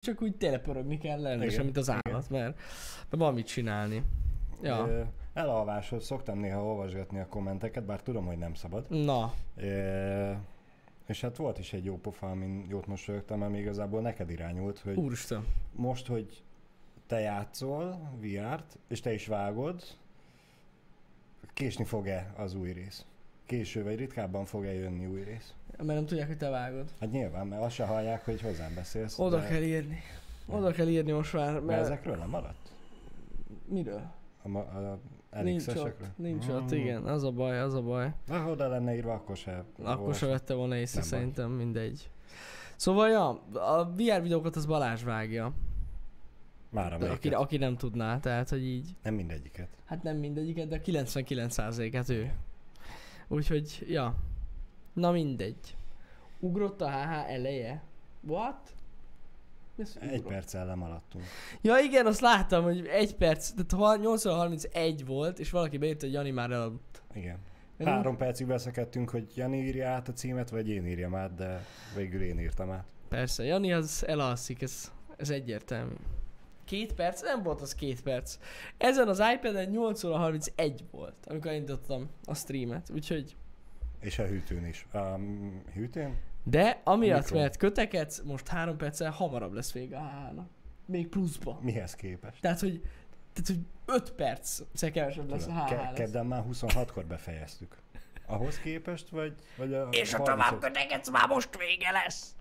csak úgy tényleg pörögni kell rendesen, mint az állat, mert, mert van mit csinálni. Ja. Ö, Elalváshoz szoktam néha olvasgatni a kommenteket, bár tudom, hogy nem szabad. Na, Ö, És hát volt is egy jó pofa, amin jót mosolyogtam, ami igazából neked irányult, hogy úristen. most, hogy te játszol VR-t, és te is vágod, késni fog-e az új rész? Késő vagy ritkábban fog-e jönni új rész? Mert nem tudják, hogy te vágod. Hát nyilván, mert azt se hallják, hogy hozzám beszélsz. Oda de, kell írni. Oda kell írni most már, Mert mert... ezekről nem maradt? Miről? A, ma- a Nincs ott, nincs Mm. ott, igen. Az a baj, az a baj. Ha oda lenne írva, akkor se. Akkor se vette volna észre, Nem baj. szerintem mindegy. Szóval, ja, a VR videókat az Balázs vágja. Már amelyiket. aki, aki nem tudná, tehát, hogy így. Nem mindegyiket. Hát nem mindegyiket, de 99%-át ő. Úgyhogy, ja. Na mindegy. Ugrott a HH eleje? What? Egy ugrott? perccel lemaradtunk. Ja igen, azt láttam, hogy egy perc, tehát 8-31 volt, és valaki beírta, hogy Jani már elaludt. Igen. Én Három percig veszekedtünk, hogy Jani írja át a címet, vagy én írjam át, de végül én írtam át. Persze, Jani az elalszik, ez, ez egyértelmű. Két perc? Nem volt az két perc. Ezen az iPad-en 8 óra 31 volt, amikor indítottam a streamet, úgyhogy... És a hűtőn is. Um, hűtőn? De amiatt, mert kötekedsz, most három perccel hamarabb lesz vége a HH-nak. Még pluszba. Mihez képest? Tehát, hogy, tehát, hogy 5 perc kevesebb lesz a lesz. kedden már 26-kor befejeztük. Ahhoz képest, vagy, vagy a És a 30 tovább kötekedsz, már most vége lesz.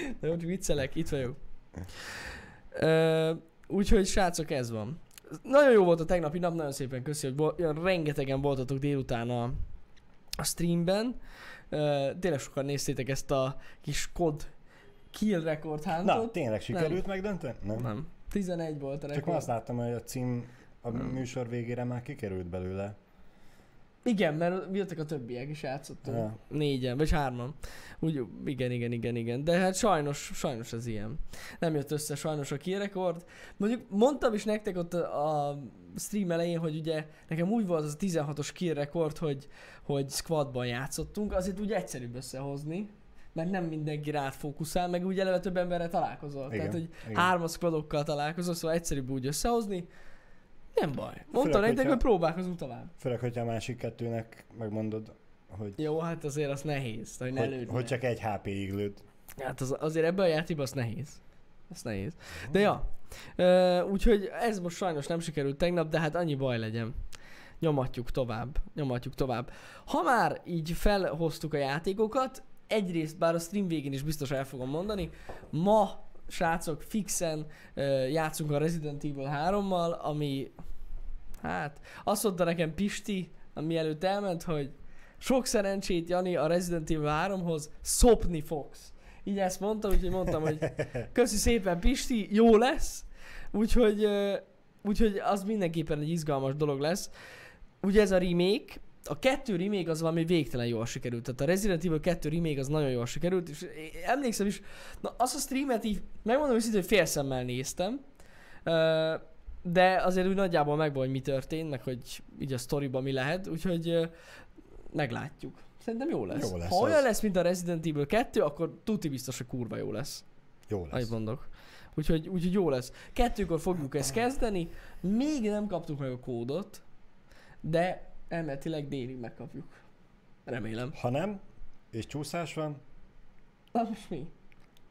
De most viccelek, itt vagyok. Ö, úgyhogy srácok, ez van. Nagyon jó volt a tegnapi nap, nagyon szépen köszi, hogy bo- olyan rengetegen voltatok délután a, a streamben. Ö, tényleg sokan néztétek ezt a kis kod kill record Na, hántot. tényleg sikerült megdönteni? Nem. Nem. 11 volt a Csak rekord. már azt láttam, hogy a cím a Nem. műsor végére már kikerült belőle. Igen, mert jöttek a többiek is játszottunk. Ja. Négyen, vagy hárman. Úgy, igen, igen, igen, igen. De hát sajnos, sajnos ez ilyen. Nem jött össze sajnos a kirekord. Mondjuk mondtam is nektek ott a, a stream elején, hogy ugye nekem úgy volt az a 16-os kirekord, hogy, hogy squadban játszottunk, azért úgy egyszerűbb összehozni, mert nem mindenki rád fókuszál, meg úgy eleve több emberrel találkozol. Igen, Tehát, hogy igen. hármas squadokkal találkozol, szóval egyszerűbb úgy összehozni. Nem baj. Mondtam Főleg, nektek, hogy próbálkozunk tovább. Főleg, hogyha a másik kettőnek megmondod, hogy, Jó, hát azért az nehéz, hogy ne hogy, hogy csak egy HP-ig lőd. Hát az, azért ebben a játékban az nehéz. Az nehéz. De ja, úgyhogy ez most sajnos nem sikerült tegnap, de hát annyi baj legyen. Nyomatjuk tovább, nyomatjuk tovább. Ha már így felhoztuk a játékokat, egyrészt, bár a stream végén is biztos el fogom mondani, ma srácok fixen ö, játszunk a Resident Evil 3-mal, ami hát azt mondta nekem Pisti, ami előtt elment, hogy sok szerencsét Jani a Resident Evil 3-hoz szopni fogsz. Így ezt mondta, úgyhogy mondtam, hogy köszi szépen Pisti, jó lesz. Úgyhogy, ö, úgyhogy az mindenképpen egy izgalmas dolog lesz. Ugye ez a remake, a kettő remake az valami végtelen jól sikerült. Tehát a Resident Evil 2 remake az nagyon jól sikerült, és emlékszem is, na azt a streamet így, megmondom őszintén, hogy félszemmel néztem, de azért úgy nagyjából megvan, hogy mi történt, meg hogy így a sztoriban mi lehet, úgyhogy meglátjuk. Szerintem jó lesz. Jó lesz ha olyan az. lesz, mint a Resident Evil 2, akkor tuti biztos, hogy kurva jó lesz. Jó lesz. mondok. Úgyhogy, úgyhogy jó lesz. Kettőkor fogjuk ezt kezdeni. Még nem kaptuk meg a kódot, de elméletileg délig megkapjuk. Remélem. Ha nem, és csúszás van, Na most mi?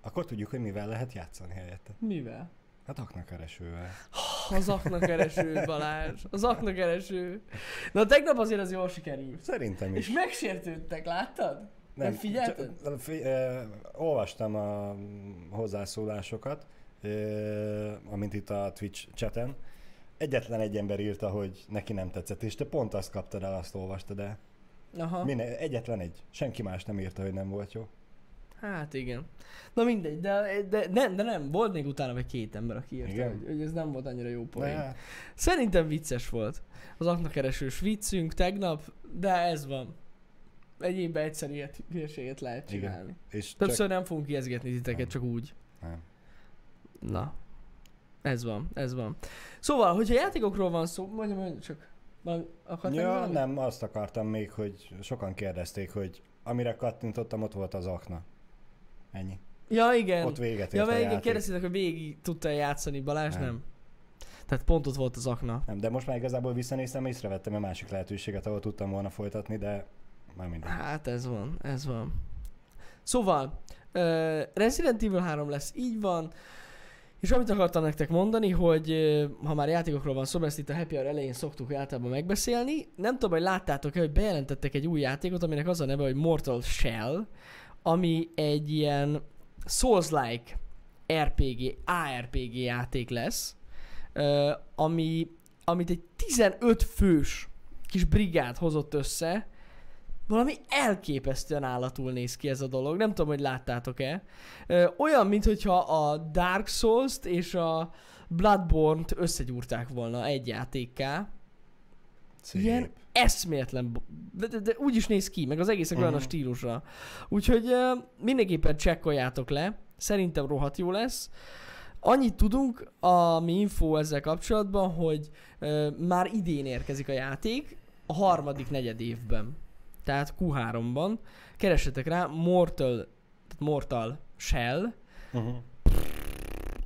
akkor tudjuk, hogy mivel lehet játszani helyette. Mivel? Hát aknakeresővel. Az aknakereső, Balázs. Az aknakereső. Na tegnap azért az jól sikerült. Szerintem is. És megsértődtek, láttad? Nem figyelted? csak- fi, eh, olvastam a hozzászólásokat, eh, amint itt a Twitch chaten. Egyetlen egy ember írta, hogy neki nem tetszett, és te pont azt kaptad el, azt olvastad el. Aha. Minden, egyetlen egy. Senki más nem írta, hogy nem volt jó. Hát igen. Na mindegy, de, de, nem, de nem, volt még utána vagy két ember, aki írta, Igen? hogy, hogy ez nem volt annyira jó poén. De, Szerintem vicces volt. Az aknakeresős viccünk tegnap, de ez van. Egyébben egyszer ilyet hülyeséget lehet Igen. csinálni. és Többször nem fogunk ijeszgetni titeket, Nem. csak úgy. Nem. Na. Ez van, ez van. Szóval, hogyha játékokról van szó, mondjam, mondjam csak. Valami, Ja, nem, azt akartam még, hogy sokan kérdezték, hogy amire kattintottam, ott volt az akna. Ennyi. Ja, igen. Ott véget ja, ért a mert igen, kérdeztétek, hogy végig tudta játszani Balázs, nem. Nem. nem. Tehát pont ott volt az akna. Nem, de most már igazából visszanéztem, észrevettem a másik lehetőséget, ahol tudtam volna folytatni, de már mindegy. Hát ez van, ez van. Szóval, uh, Resident Evil 3 lesz, így van. És amit akartam nektek mondani, hogy ha már játékokról van szó, mert ezt itt a Happy Hour elején szoktuk általában megbeszélni, nem tudom, hogy láttátok-e, hogy bejelentettek egy új játékot, aminek az a neve, hogy Mortal Shell, ami egy ilyen Souls-like RPG, ARPG játék lesz, ami, amit egy 15 fős kis brigád hozott össze, valami elképesztően állatul néz ki ez a dolog. Nem tudom, hogy láttátok-e. Olyan, mintha a Dark Souls-t és a Bloodborne-t összegyúrták volna egy játékká. Szép. Ilyen eszméletlen, de, de, de úgy is néz ki, meg az egésznek olyan a Mhm. stílusra. Úgyhogy ö, mindenképpen csekkoljátok le, szerintem rohadt jó lesz. Annyit tudunk, ami info ezzel kapcsolatban, hogy ö, már idén érkezik a játék, a harmadik negyed évben. Tehát Q3-ban. Keressetek rá, Mortal, tehát Mortal Shell. Uh-huh.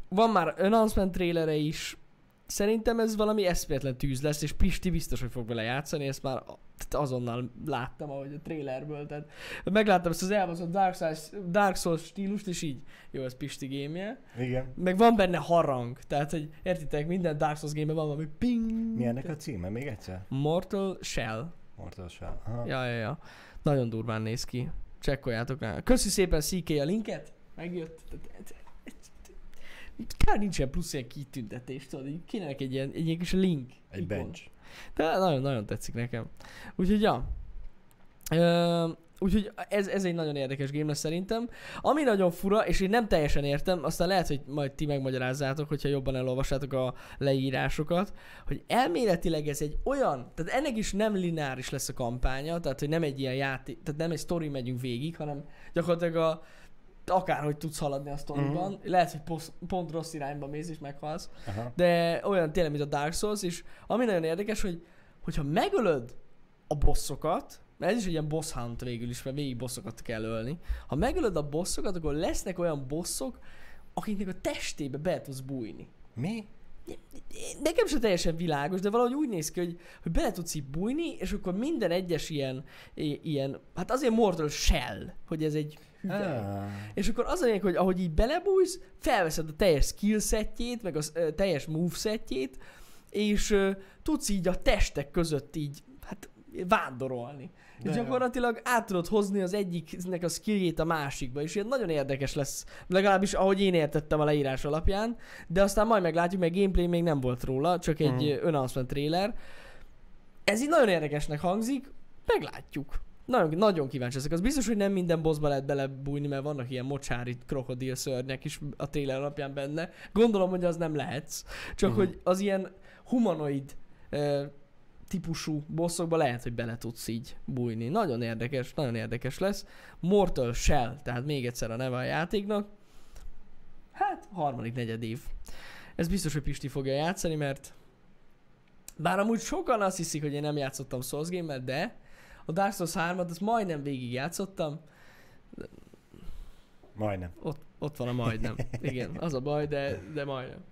Van már announcement trailere is. Szerintem ez valami eszméletlen tűz lesz, és Pisti biztos, hogy fog vele játszani, ezt már tehát azonnal láttam, ahogy a trailerből, tehát megláttam ezt az elbaszott Dark Souls, Dark Souls stílust, és így, jó, ez Pisti gémje. Igen. Meg van benne harang, tehát, hogy értitek, minden Dark Souls game van valami ping. Mi ennek a címe? Még egyszer? Mortal Shell. Mortal Shell. Aha. Ja, ja, ja. Nagyon durván néz ki. Csekkoljátok rá. Köszi szépen CK a linket. Megjött. Kár nincsen plusz ilyen kitüntetés, tudod, így neki egy ilyen, egy ilyen kis link. Egy ikon. bench. De nagyon-nagyon tetszik nekem. Úgyhogy ja. Ö, úgyhogy ez, ez egy nagyon érdekes game lesz szerintem. Ami nagyon fura, és én nem teljesen értem, aztán lehet, hogy majd ti megmagyarázzátok, hogyha jobban elolvassátok a leírásokat, hogy elméletileg ez egy olyan, tehát ennek is nem lineáris lesz a kampánya, tehát hogy nem egy ilyen játék, tehát nem egy story megyünk végig, hanem gyakorlatilag a akárhogy tudsz haladni a sztoriban. Mm-hmm. Lehet, hogy posz, pont rossz irányba mész és meghalsz, Aha. de olyan tényleg, mint a Dark Souls, és ami nagyon érdekes, hogy hogyha megölöd a bosszokat, mert ez is ilyen boss hunt végül is, mert végig bosszokat kell ölni. Ha megölöd a bosszokat, akkor lesznek olyan bosszok, akiknek a testébe be tudsz bújni. Mi? Nekem sem teljesen világos, de valahogy úgy néz ki, hogy, hogy bele tudsz így bújni, és akkor minden egyes ilyen, ilyen hát azért Mortal Shell, hogy ez egy hüvely. Ah. És akkor az a lényeg, hogy ahogy így belebújsz, felveszed a teljes skill setjét, meg a teljes move setjét, és ö, tudsz így a testek között így, vándorolni. De és gyakorlatilag át tudod hozni az egyiknek a skilljét a másikba, és ilyen nagyon érdekes lesz, legalábbis ahogy én értettem a leírás alapján, de aztán majd meglátjuk, mert gameplay még nem volt róla, csak egy uh-huh. announcement trailer. Ez így nagyon érdekesnek hangzik, meglátjuk. Nagyon, nagyon kíváncsi ezek. Az biztos, hogy nem minden bossba lehet belebújni, mert vannak ilyen mocsári krokodil szörnyek is a trailer alapján benne. Gondolom, hogy az nem lehetsz. Csak Mhm. hogy az ilyen humanoid típusú bosszokba lehet, hogy bele tudsz így bújni. Nagyon érdekes, nagyon érdekes lesz. Mortal Shell, tehát még egyszer a neve a játéknak. Hát, harmadik negyed év. Ez biztos, hogy Pisti fogja játszani, mert bár amúgy sokan azt hiszik, hogy én nem játszottam Souls game de a Dark Souls 3-at azt majdnem végig játszottam. Majdnem. Ott, ott van a majdnem. Igen, az a baj, de, de majdnem.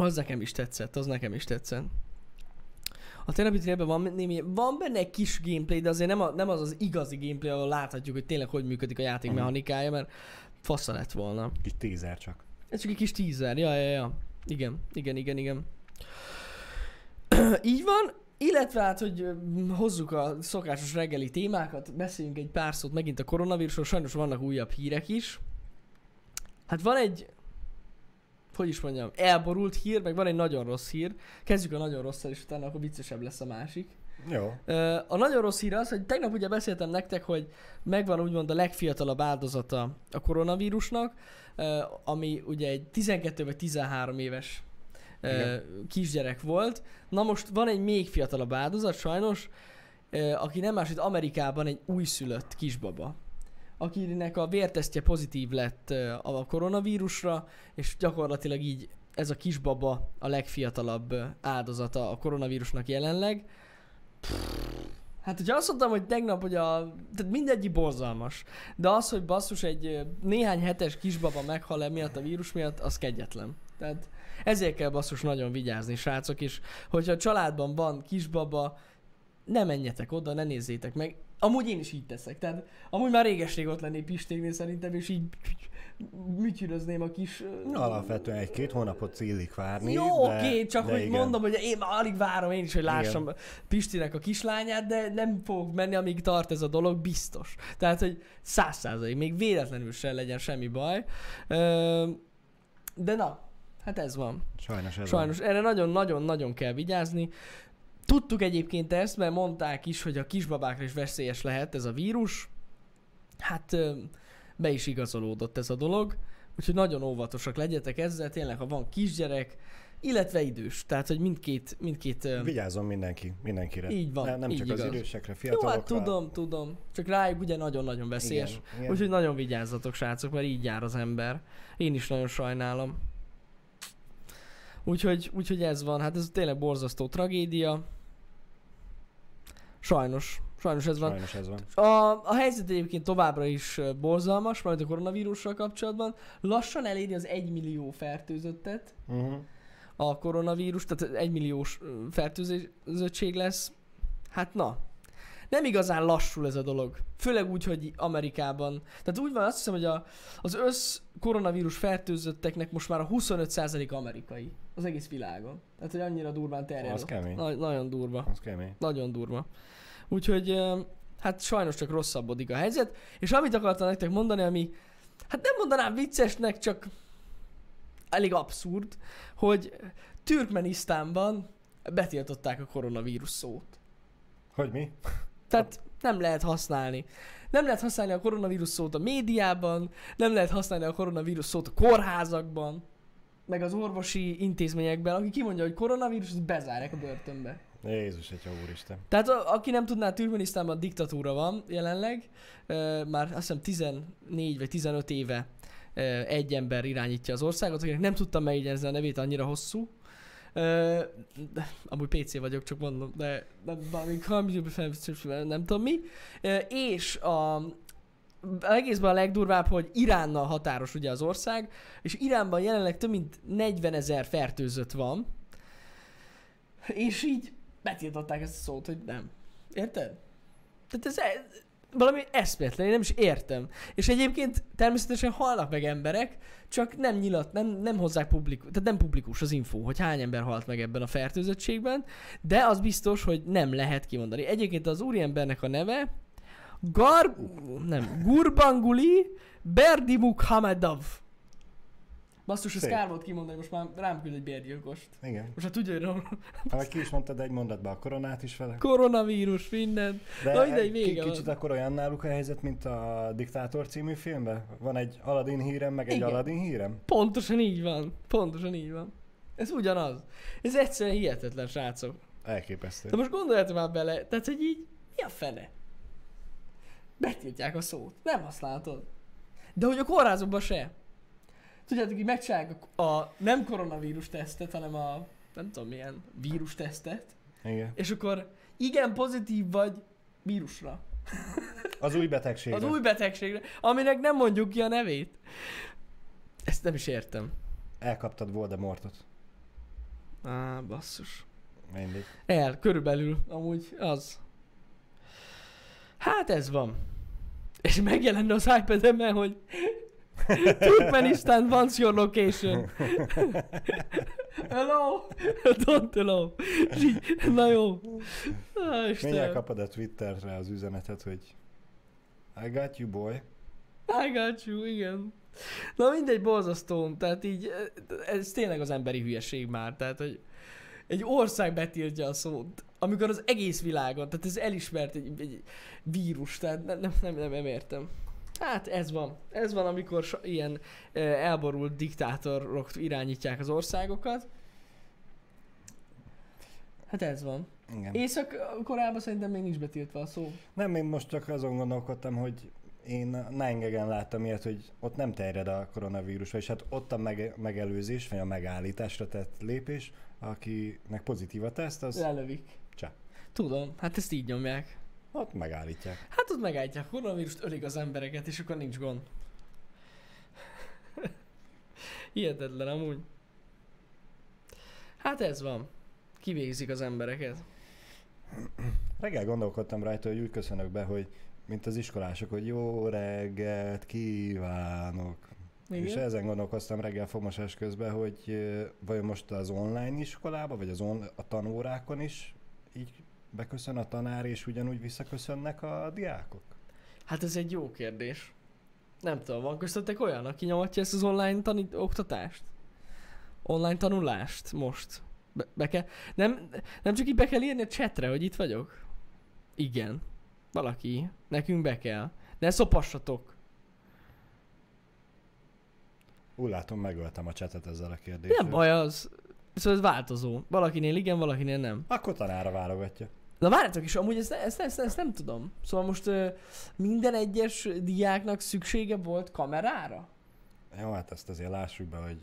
Az nekem is tetszett, az nekem is tetszett. A Therapy Trailben van, némi, van benne egy kis gameplay, de azért nem, a, nem az az igazi gameplay, ahol láthatjuk, hogy tényleg hogy működik a játék Mhm. mechanikája, mert fasza lett volna. Kis teaser csak. Ez csak egy kis teaser, ja, ja, ja. Igen, igen, igen, igen. Így van, illetve hát, hogy hozzuk a szokásos reggeli témákat, beszéljünk egy pár szót megint a koronavírusról, sajnos vannak újabb hírek is. Hát van egy, hogy is mondjam, elborult hír, meg van egy nagyon rossz hír. Kezdjük a nagyon rosszal, és utána akkor viccesebb lesz a másik. Jó. A nagyon rossz hír az, hogy tegnap ugye beszéltem nektek, hogy megvan úgymond a legfiatalabb áldozata a koronavírusnak, ami ugye egy 12 vagy 13 éves Igen. kisgyerek volt. Na most van egy még fiatalabb áldozat sajnos, aki nem más, mint Amerikában egy újszülött kisbaba akinek a vértesztje pozitív lett a koronavírusra, és gyakorlatilag így ez a kisbaba a legfiatalabb áldozata a koronavírusnak jelenleg. Hát, hogyha azt mondtam, hogy tegnap, hogy a... Tehát mindegyik borzalmas. De az, hogy basszus egy néhány hetes kisbaba meghal emiatt a vírus miatt, az kegyetlen. Tehát ezért kell basszus nagyon vigyázni, srácok, és hogyha a családban van kisbaba, ne menjetek oda, ne nézzétek meg. Amúgy én is így teszek. Tehát amúgy már réges ott lennék Pistéknél szerintem, és így műtyűrözném a kis... Alapvetően egy-két hónapot illik várni. jó, de, oké, csak de hogy igen. mondom, hogy én már alig várom én is, hogy lássam Pistinek a kislányát, de nem fogok menni, amíg tart ez a dolog, biztos. Tehát, hogy száz százalék, még véletlenül sem legyen semmi baj. De na, hát ez van. Sajnos ez Sajnos erre nagyon-nagyon-nagyon kell vigyázni. Tudtuk egyébként ezt, mert mondták is, hogy a kisbabákra is veszélyes lehet ez a vírus. Hát be is igazolódott ez a dolog, úgyhogy nagyon óvatosak legyetek ezzel, tényleg, ha van kisgyerek, illetve idős, tehát, hogy mindkét, mindkét. Vigyázzon mindenki, mindenkire. így van, Ne- nem így csak igaz. az idősekre, Jó, fiatalokra. hát tudom, tudom, csak rájuk ugye nagyon-nagyon veszélyes. Igen, igen. Úgyhogy nagyon vigyázzatok, srácok, mert így jár az ember. Én is nagyon sajnálom. Úgyhogy, úgyhogy ez van, hát ez tényleg borzasztó tragédia. Sajnos, sajnos ez van. Sajnos ez van. A, a helyzet egyébként továbbra is borzalmas, majd a koronavírussal kapcsolatban. Lassan eléri az 1 millió fertőzöttet Uh-huh. a koronavírus, tehát 1 milliós fertőzöttség lesz. Hát na, nem igazán lassul ez a dolog. Főleg úgy, hogy Amerikában. Tehát úgy van, azt hiszem, hogy a, az össz koronavírus fertőzötteknek most már a 25% amerikai. Az egész világon. Tehát, hogy annyira durván terjed. Az kemény. Na, nagyon durva. Az kemény. Nagyon durva. Úgyhogy hát sajnos csak rosszabbodik a helyzet. És amit akartam nektek mondani, ami hát nem mondanám viccesnek, csak elég abszurd, hogy Türkmenisztánban betiltották a koronavírus szót. Hogy mi? Tehát nem lehet használni. Nem lehet használni a koronavírus szót a médiában, nem lehet használni a koronavírus szót a kórházakban, meg az orvosi intézményekben. Aki kimondja, hogy koronavírus, azt bezárják a börtönbe. Jézus, egy úristen. Tehát a, aki nem tudná, Türkmenisztánban diktatúra van jelenleg, ö, már azt hiszem 14 vagy 15 éve ö, egy ember irányítja az országot, akinek nem tudtam megjegyezni a nevét, annyira hosszú. Ö, de, amúgy PC vagyok, csak mondom, de valami, nem tudom mi. Ö, és a egészben a legdurvább, hogy Iránnal határos ugye az ország, és Iránban jelenleg több mint 40 ezer fertőzött van, és így betiltották ezt a szót, hogy nem. Érted? Tehát ez e- valami eszméletlen, én nem is értem. És egyébként természetesen halnak meg emberek, csak nem nyilat, nem, nem hozzák publikus, tehát nem publikus az info, hogy hány ember halt meg ebben a fertőzöttségben, de az biztos, hogy nem lehet kimondani. Egyébként az úriembernek a neve Gar... nem, Gurbanguli Berdimukhamedov. Basszus, ez kár volt kimondani, most már rám küld egy bérgyilkost. Igen. Most hát tudja, hogy Hát ki is mondtad egy mondatba a koronát is vele. koronavírus, minden. De Na, mindegy, egy vége ki- kicsit van. akkor olyan náluk a helyzet, mint a Diktátor című filmben? Van egy Aladdin hírem, meg egy Igen. Aladdin hírem? Pontosan így van. Pontosan így van. Ez ugyanaz. Ez egyszerűen hihetetlen, srácok. Elképesztő. De most gondoljatok már bele, tehát, hogy így, mi a fene? Betiltják a szót. Nem használhatod. De hogy a kórházokban se. Tudjátok, hogy megcsinálják a, a nem koronavírus tesztet, hanem a nem tudom milyen vírus tesztet, Igen. és akkor igen, pozitív vagy vírusra. Az új betegségre. Az új betegségre, aminek nem mondjuk ki a nevét. Ezt nem is értem. Elkaptad Voldemortot. Á, basszus. Mindig. El, körülbelül, amúgy az. Hát ez van. És megjelenne az iPad-emben, hogy Turkmenistan wants your location. hello? Don't hello. Na jó. Á, Mindjárt kapod a Twitterre az üzenetet, hogy I got you boy. I got you, igen. Na mindegy, borzasztó. Tehát így, ez tényleg az emberi hülyeség már. Tehát, hogy egy ország betiltja a szót, amikor az egész világon, tehát ez elismert egy, egy vírus, tehát nem, nem, nem, nem, nem értem. Hát ez van. Ez van, amikor so, ilyen elborult diktátorok irányítják az országokat. Hát ez van. Igen. Észak-Koreában szerintem még nincs betiltva a szó. Nem, én most csak azon gondolkodtam, hogy én Náingegen láttam ilyet, hogy ott nem terjed a koronavírus, és hát ott a mege- megelőzés, vagy a megállításra tett lépés, akinek pozitív a teszt, az Lelövik. Csá. Tudom, hát ezt így nyomják. Ott megállítják. Hát ott megállítják, koronavírust ölik az embereket, és akkor nincs gond. Hihetetlen amúgy. Hát ez van. Kivégzik az embereket. Reggel gondolkodtam rajta, hogy úgy köszönök be, hogy mint az iskolások, hogy jó reggelt kívánok. Igen? És ezen gondolkoztam reggel fogmosás közben, hogy vajon most az online iskolába, vagy az on- a tanórákon is így beköszön a tanár, és ugyanúgy visszaköszönnek a diákok? Hát ez egy jó kérdés. Nem tudom, van köztetek olyan, aki nyomatja ezt az online tanít- oktatást? Online tanulást most? Be, be kell, nem, nem csak így be kell írni a chatre, hogy itt vagyok? Igen. Valaki. Nekünk be kell. Ne szopassatok. Úgy látom, megöltem a csetet ezzel a kérdéssel. Nem baj az. Szóval ez változó. Valakinél igen, valakinél nem. Akkor tanára válogatja. Na várjátok is, amúgy ezt, ezt, ezt, ezt nem tudom. Szóval most ö, minden egyes diáknak szüksége volt kamerára? Jó, hát ezt azért lássuk be, hogy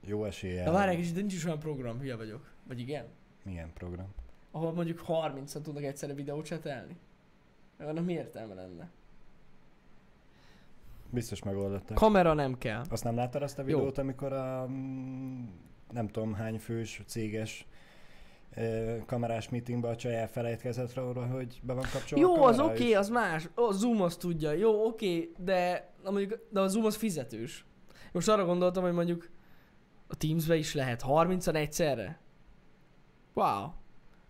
jó eséllyel. Na várják is, de nincs is olyan program, hülye vagyok. Vagy igen? Milyen program? Ahol mondjuk 30-an tudnak egyszerre videót csetelni. Annak mi értelme lenne? Biztos megoldották. Kamera nem kell. Azt nem láttad azt a videót, amikor a mm, nem tudom hány fős céges kamerás meetingben a csaj elfelejtkezett róla, hogy be van kapcsolva a Jó, kamera, az oké, és- az más. A Zoom azt tudja. Jó, oké, de, na mondjuk, de a Zoom az fizetős. Most arra gondoltam, hogy mondjuk a Teams-be is lehet 30-an egyszerre. Wow.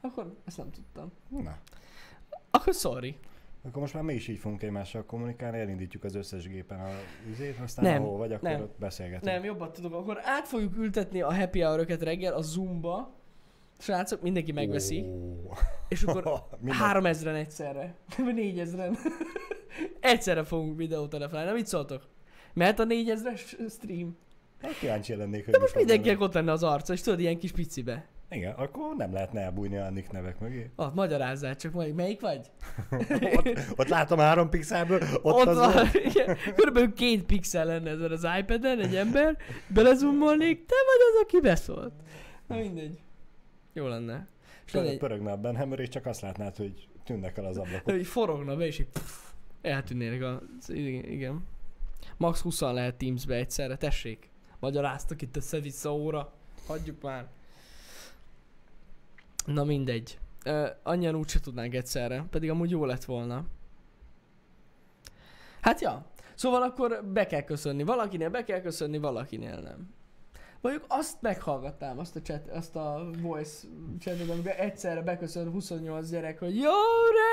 Akkor ezt nem tudtam. Na, Akkor sorry. Akkor most már mi is így fogunk egymással kommunikálni, elindítjuk az összes gépen a üzét, aztán Nem, ahol vagy, akkor nem. ott beszélgetünk. Nem, jobban tudok. Akkor át fogjuk ültetni a happy hour reggel a Zoomba. Srácok, mindenki megveszi. Ó. És akkor három ezren egyszerre. Vagy négyezren. egyszerre fogunk videótelefonálni. Na mit szóltok? Mehet a négyezres stream? Hát kíváncsi lennék, hogy De most mindenkinek ott lenne az arca, és tudod, ilyen kis picibe. Igen, akkor nem lehetne elbújni a nick nevek mögé. Ah, magyarázzál csak, majd melyik vagy? ott, ott látom három pixelből, ott, Ott az van, igen, körülbelül két pixel lenne ezen az iPad-en egy ember, belezumolnék, te vagy az, aki beszólt. Na mindegy. Jó lenne. És egy, pörögne a Benhammer, és csak azt látnád, hogy tűnnek el az ablakok. hogy forogna be, és így pff, eltűnnének a... Igen. Max 20 lehet Teams-be egyszerre, tessék. Magyaráztak itt össze-vissza óra. Hagyjuk már. Na mindegy. Uh, annyian úgyse tudnánk egyszerre, pedig amúgy jó lett volna. Hát ja. Szóval akkor be kell köszönni. Valakinél be kell köszönni, valakinél nem. Mondjuk azt meghallgattam, azt a, chat, azt a voice chatet, amiben egyszerre beköszön 28 gyerek, hogy jó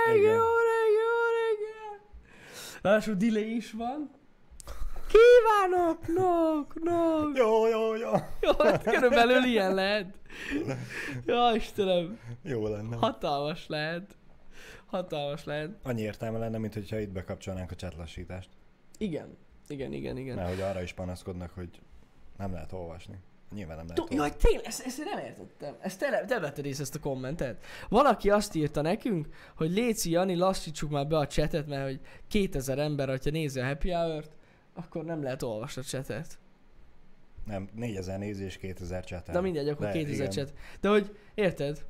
reggel, jó reggel, jó reggel. Ráadásul delay is van. Kívánok, nok, nok. Jó, jó, jó. Jó, hát körülbelül ilyen lehet. Ja, Istenem, Jó lenne. hatalmas lehet. Hatalmas lehet. Annyi értelme lenne, mint hogyha itt bekapcsolnánk a chatlassítást. Igen, igen, igen, igen. Mert hogy arra is panaszkodnak, hogy nem lehet olvasni. Nyilván nem lehet olvasni. Jaj, tényleg, ezt, ezt nem értettem. Ezt te, te vetted észre ezt a kommentet. Valaki azt írta nekünk, hogy Léci Jani, lassítsuk már be a chatet, mert hogy 2000 ember, hogyha nézi a happy hour akkor nem lehet olvasni a chatet. Nem, 4000 nézés, 2000 chat. De mindegy, akkor De 2000 igen. chat. De hogy, érted?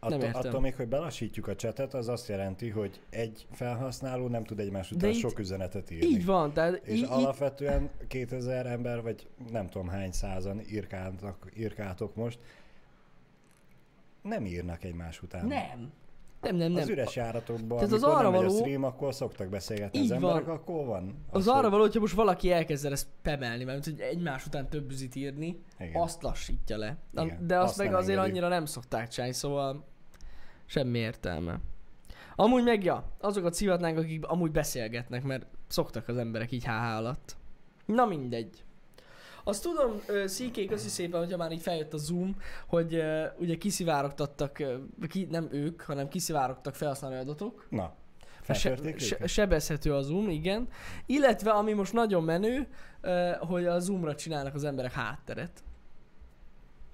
Attól, Nem értem. attól még, hogy belassítjuk a chatet, az azt jelenti, hogy egy felhasználó nem tud egymás után itt- sok üzenetet írni. Így van, tehát És így, alapvetően 2000 ember, vagy nem tudom hány százan írkálnak, írkáltok most, nem írnak egymás után. nem. Nem, nem, nem. Az üres járatokban, Tehát az arra való- a stream, akkor szoktak beszélgetni Így az emberek, van. akkor van. Az hogy- arra való, hogyha most valaki elkezd ezt pemelni, mert hogy egymás után több üzit írni, Igen. azt lassítja le. Na, Igen, De azt, azt meg nem azért annyira nem szokták csinálni, szóval semmi értelme. Amúgy meg ja, azokat szívatnánk, akik amúgy beszélgetnek, mert szoktak az emberek így HH alatt. Na mindegy. Azt tudom, CK, köszi szépen, hogyha már így feljött a Zoom, hogy ö, ugye kiszivárogtattak, ö, ki, nem ők, hanem kiszivárogtak felhasználói adatok. Na, Se, se, sebezhető a Zoom, igen. Illetve, ami most nagyon menő, ö, hogy a Zoomra csinálnak az emberek hátteret.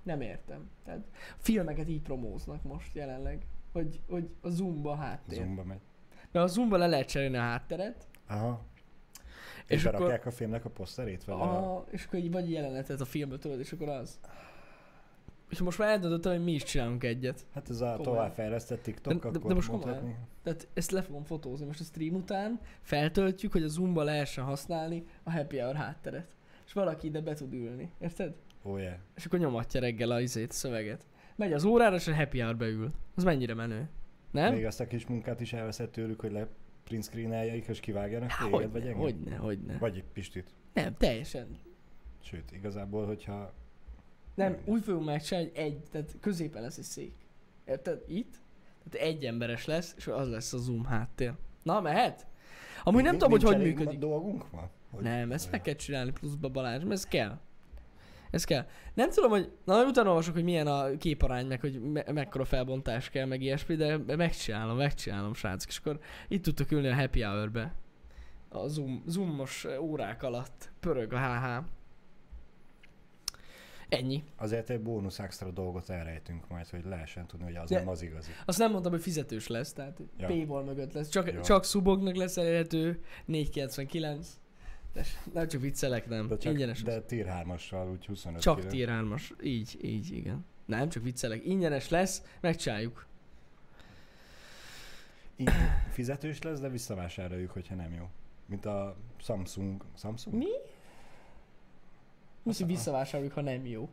Nem értem. Tehát filmeket így promóznak most jelenleg, hogy, hogy a Zoomba háttér. Zoom. Zoomba megy. Mert a Zoomba le lehet cserélni a hátteret, Aha. És És, akkor- berakják a filmnek a poszterét? Vagy a... a, és akkor így vagy jelenetet a filmből tudod, és akkor az. és most már eldöntöttem, hogy mi is csinálunk egyet. Hát ez a továbbfejlesztett TikTok, De- akkor de most mondhatni. Tehát ezt le fogom fotózni most a stream után, feltöltjük, hogy a Zoomba lehessen használni a happy hour hátteret. És valaki ide be tud ülni, érted? Oh yeah. És akkor nyomatja reggel a izét, szöveget. Megy az órára, és a happy hour beül. Az mennyire menő. Nem? Még azt a kis munkát is elveszett tőlük, hogy le print screeneljeik, és kivágjanak téged, vagy hogyne, engem? hogyne, hogyne. Vagy egy Pistit. Nem, teljesen. Sőt, igazából, hogyha... Nem, Nem. úgy fogunk megcsinálni, hogy egy, tehát középen lesz egy szék. Érted? Itt. Tehát egy emberes lesz, és az lesz a Zoom háttér. Na, mehet? Amúgy nem Nincs- tudom, hogy hogy működik. dolgunk ma? Hogy... Nem, ezt meg kell csinálni pluszba Balázs, mert ez kell. Ez kell. Nem tudom, hogy... Na, utána olvasok, hogy milyen a képarány, meg hogy me- mekkora felbontás kell, meg ilyesmi, de megcsinálom, megcsinálom, srácok. És akkor itt tudtok ülni a happy hour-be. A zoom, zoomos órák alatt. Pörög a HH. Ennyi. Azért egy bónusz extra dolgot elrejtünk majd, hogy lehessen tudni, hogy az De- nem az igazi. Azt nem mondtam, hogy fizetős lesz, tehát Ja. ja. paywall mögött lesz. Csak, Jó. csak szuboknak lesz elérhető, 499. Nem csak viccelek, nem. De, csak, Ingyenes. de tier 3-assal, úgy 25 Csak kiló. tier 3-as. Így, így, igen. Nem, csak viccelek. Ingyenes lesz, megcsináljuk. Így fizetős lesz, de visszavásároljuk, hogyha nem jó. Mint a Samsung. Samsung? Mi? Mi, hogy visszavásároljuk, ha nem jó?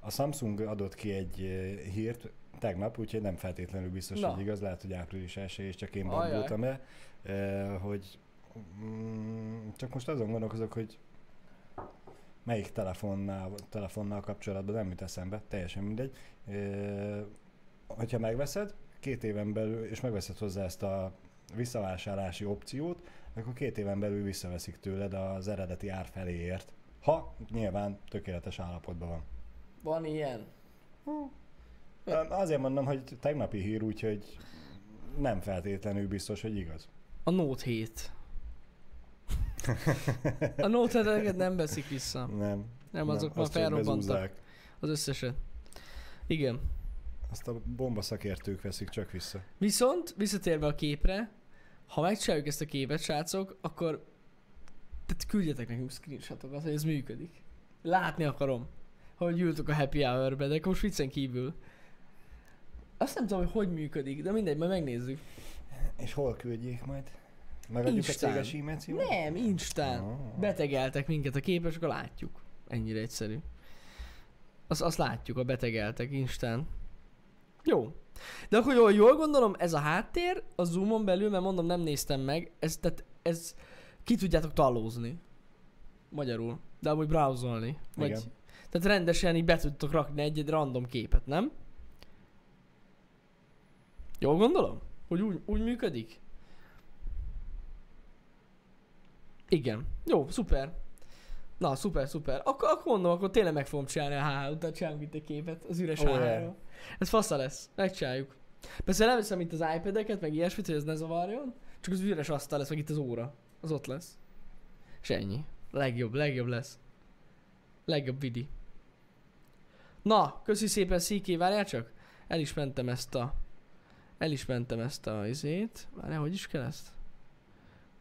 A Samsung adott ki egy eh, hírt tegnap, úgyhogy nem feltétlenül biztos, Na. hogy igaz, lehet, hogy április 1 és csak én bambultam el, eh, hogy csak most azon gondolkozok, hogy melyik telefonnál, telefonnal kapcsolatban nem jut eszembe, teljesen mindegy. Eh, hogyha megveszed, két éven belül, és megveszed hozzá ezt a visszavásárlási opciót, akkor két éven belül visszaveszik tőled az eredeti ár feléért. Ha nyilván tökéletes állapotban van. Van ilyen. Ö, Azért mondom, hogy tegnapi hír, úgyhogy nem feltétlenül biztos, hogy igaz. A Note 7. A 7 nem veszik vissza. Nem. Nem, azok már azt csak felrobbantak. Az összeset. Igen. Azt a bomba szakértők veszik csak vissza. Viszont, visszatérve a képre, ha megcsináljuk ezt a képet, srácok, akkor tehát küldjetek nekünk screenshotokat, hogy ez működik. Látni akarom, hogy ültök a happy hour-be, de most viccen kívül. Azt nem tudom, hogy hogy működik, de mindegy, majd megnézzük. És hol küldjék majd? Megadjuk Instán. a céges e-mail címet? Nem, Instán. Ah. Betegeltek minket a képes, és akkor látjuk. Ennyire egyszerű. Azt, azt látjuk, a betegeltek Instán. Jó. De akkor jól, jól gondolom, ez a háttér a Zoomon belül, mert mondom, nem néztem meg, ez, tehát ez ki tudjátok talózni. Magyarul. De amúgy browsolni. Vagy, Igen. tehát rendesen így be tudtok rakni egy, egy random képet, nem? Jól gondolom? Hogy úgy, úgy működik? Igen. Jó, szuper. Na, szuper, szuper. Akkor, akkor mondom, akkor tényleg meg fogom csinálni a HH után, csinálunk itt egy képet az üres Oh, yeah. Ez fasza lesz. Megcsináljuk. Persze nem veszem itt az iPad-eket, meg ilyesmit, hogy ez ne zavarjon. Csak az üres asztal lesz, meg itt az óra. Az ott lesz. És ennyi. Legjobb, legjobb lesz. Legjobb vidi. Na, köszi szépen Sziké, várjál csak. El is mentem ezt a... El is mentem ezt a izét. Várjál, hogy is kell ezt?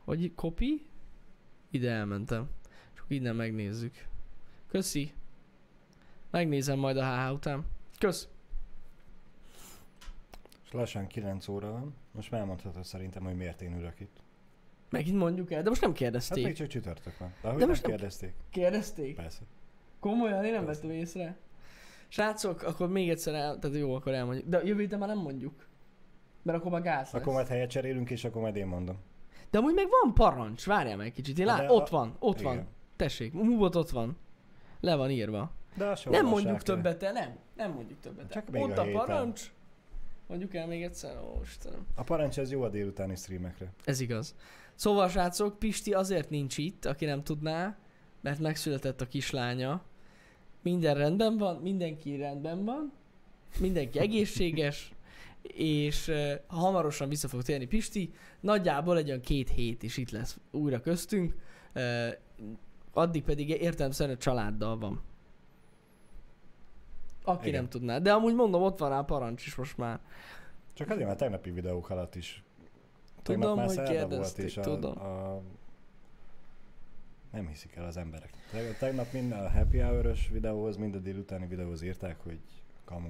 Hogy copy? Ide elmentem. Akkor innen megnézzük. Köszi. Megnézem majd a HH után. Kösz. És lassan 9 óra van. Most már elmondhatod szerintem, hogy miért én ülök itt. Megint mondjuk el, de most nem Hát kérdezték. még csak csütörtök van. De De most most nem- kérdezték. Kérdezték? Persze. Komolyan, én nem Persze. vettem észre. Srácok, akkor még egyszer el, tehát jó, akkor elmondjuk. De jövő héten már nem mondjuk. Mert akkor már gáz lesz. Akkor majd helyet cserélünk, és akkor majd én mondom. De amúgy meg van parancs, várjál meg kicsit. Én a- ott van, ott Igen. van. Tessék, múvot ott van. Le van írva. De nem mondjuk többet el, nem. Nem mondjuk többet. Csak még Ott a a parancs. Mondjuk el még egyszer, ó Istenem. A parancs ez jó a délutáni streamekre. Ez igaz. Szóval srácok, Pisti azért nincs itt, aki nem tudná, mert megszületett a kislánya. Minden rendben van, mindenki rendben van, mindenki egészséges, és uh, hamarosan vissza fog térni Pisti. Nagyjából egy olyan két hét is itt lesz újra köztünk. Uh, addig pedig értelemszerűen családdal van. Aki Igen. nem tudná. De amúgy mondom, ott van rá a parancs is most már. Csak azért, mert tegnapi videók alatt is. Tudom, Tegnap már hogy kérdezték, és a, tudom. A Nem hiszik el az emberek. Teg- Tegnap minden a happy hour videóhoz, mind a délutáni videóhoz írták, hogy kamu.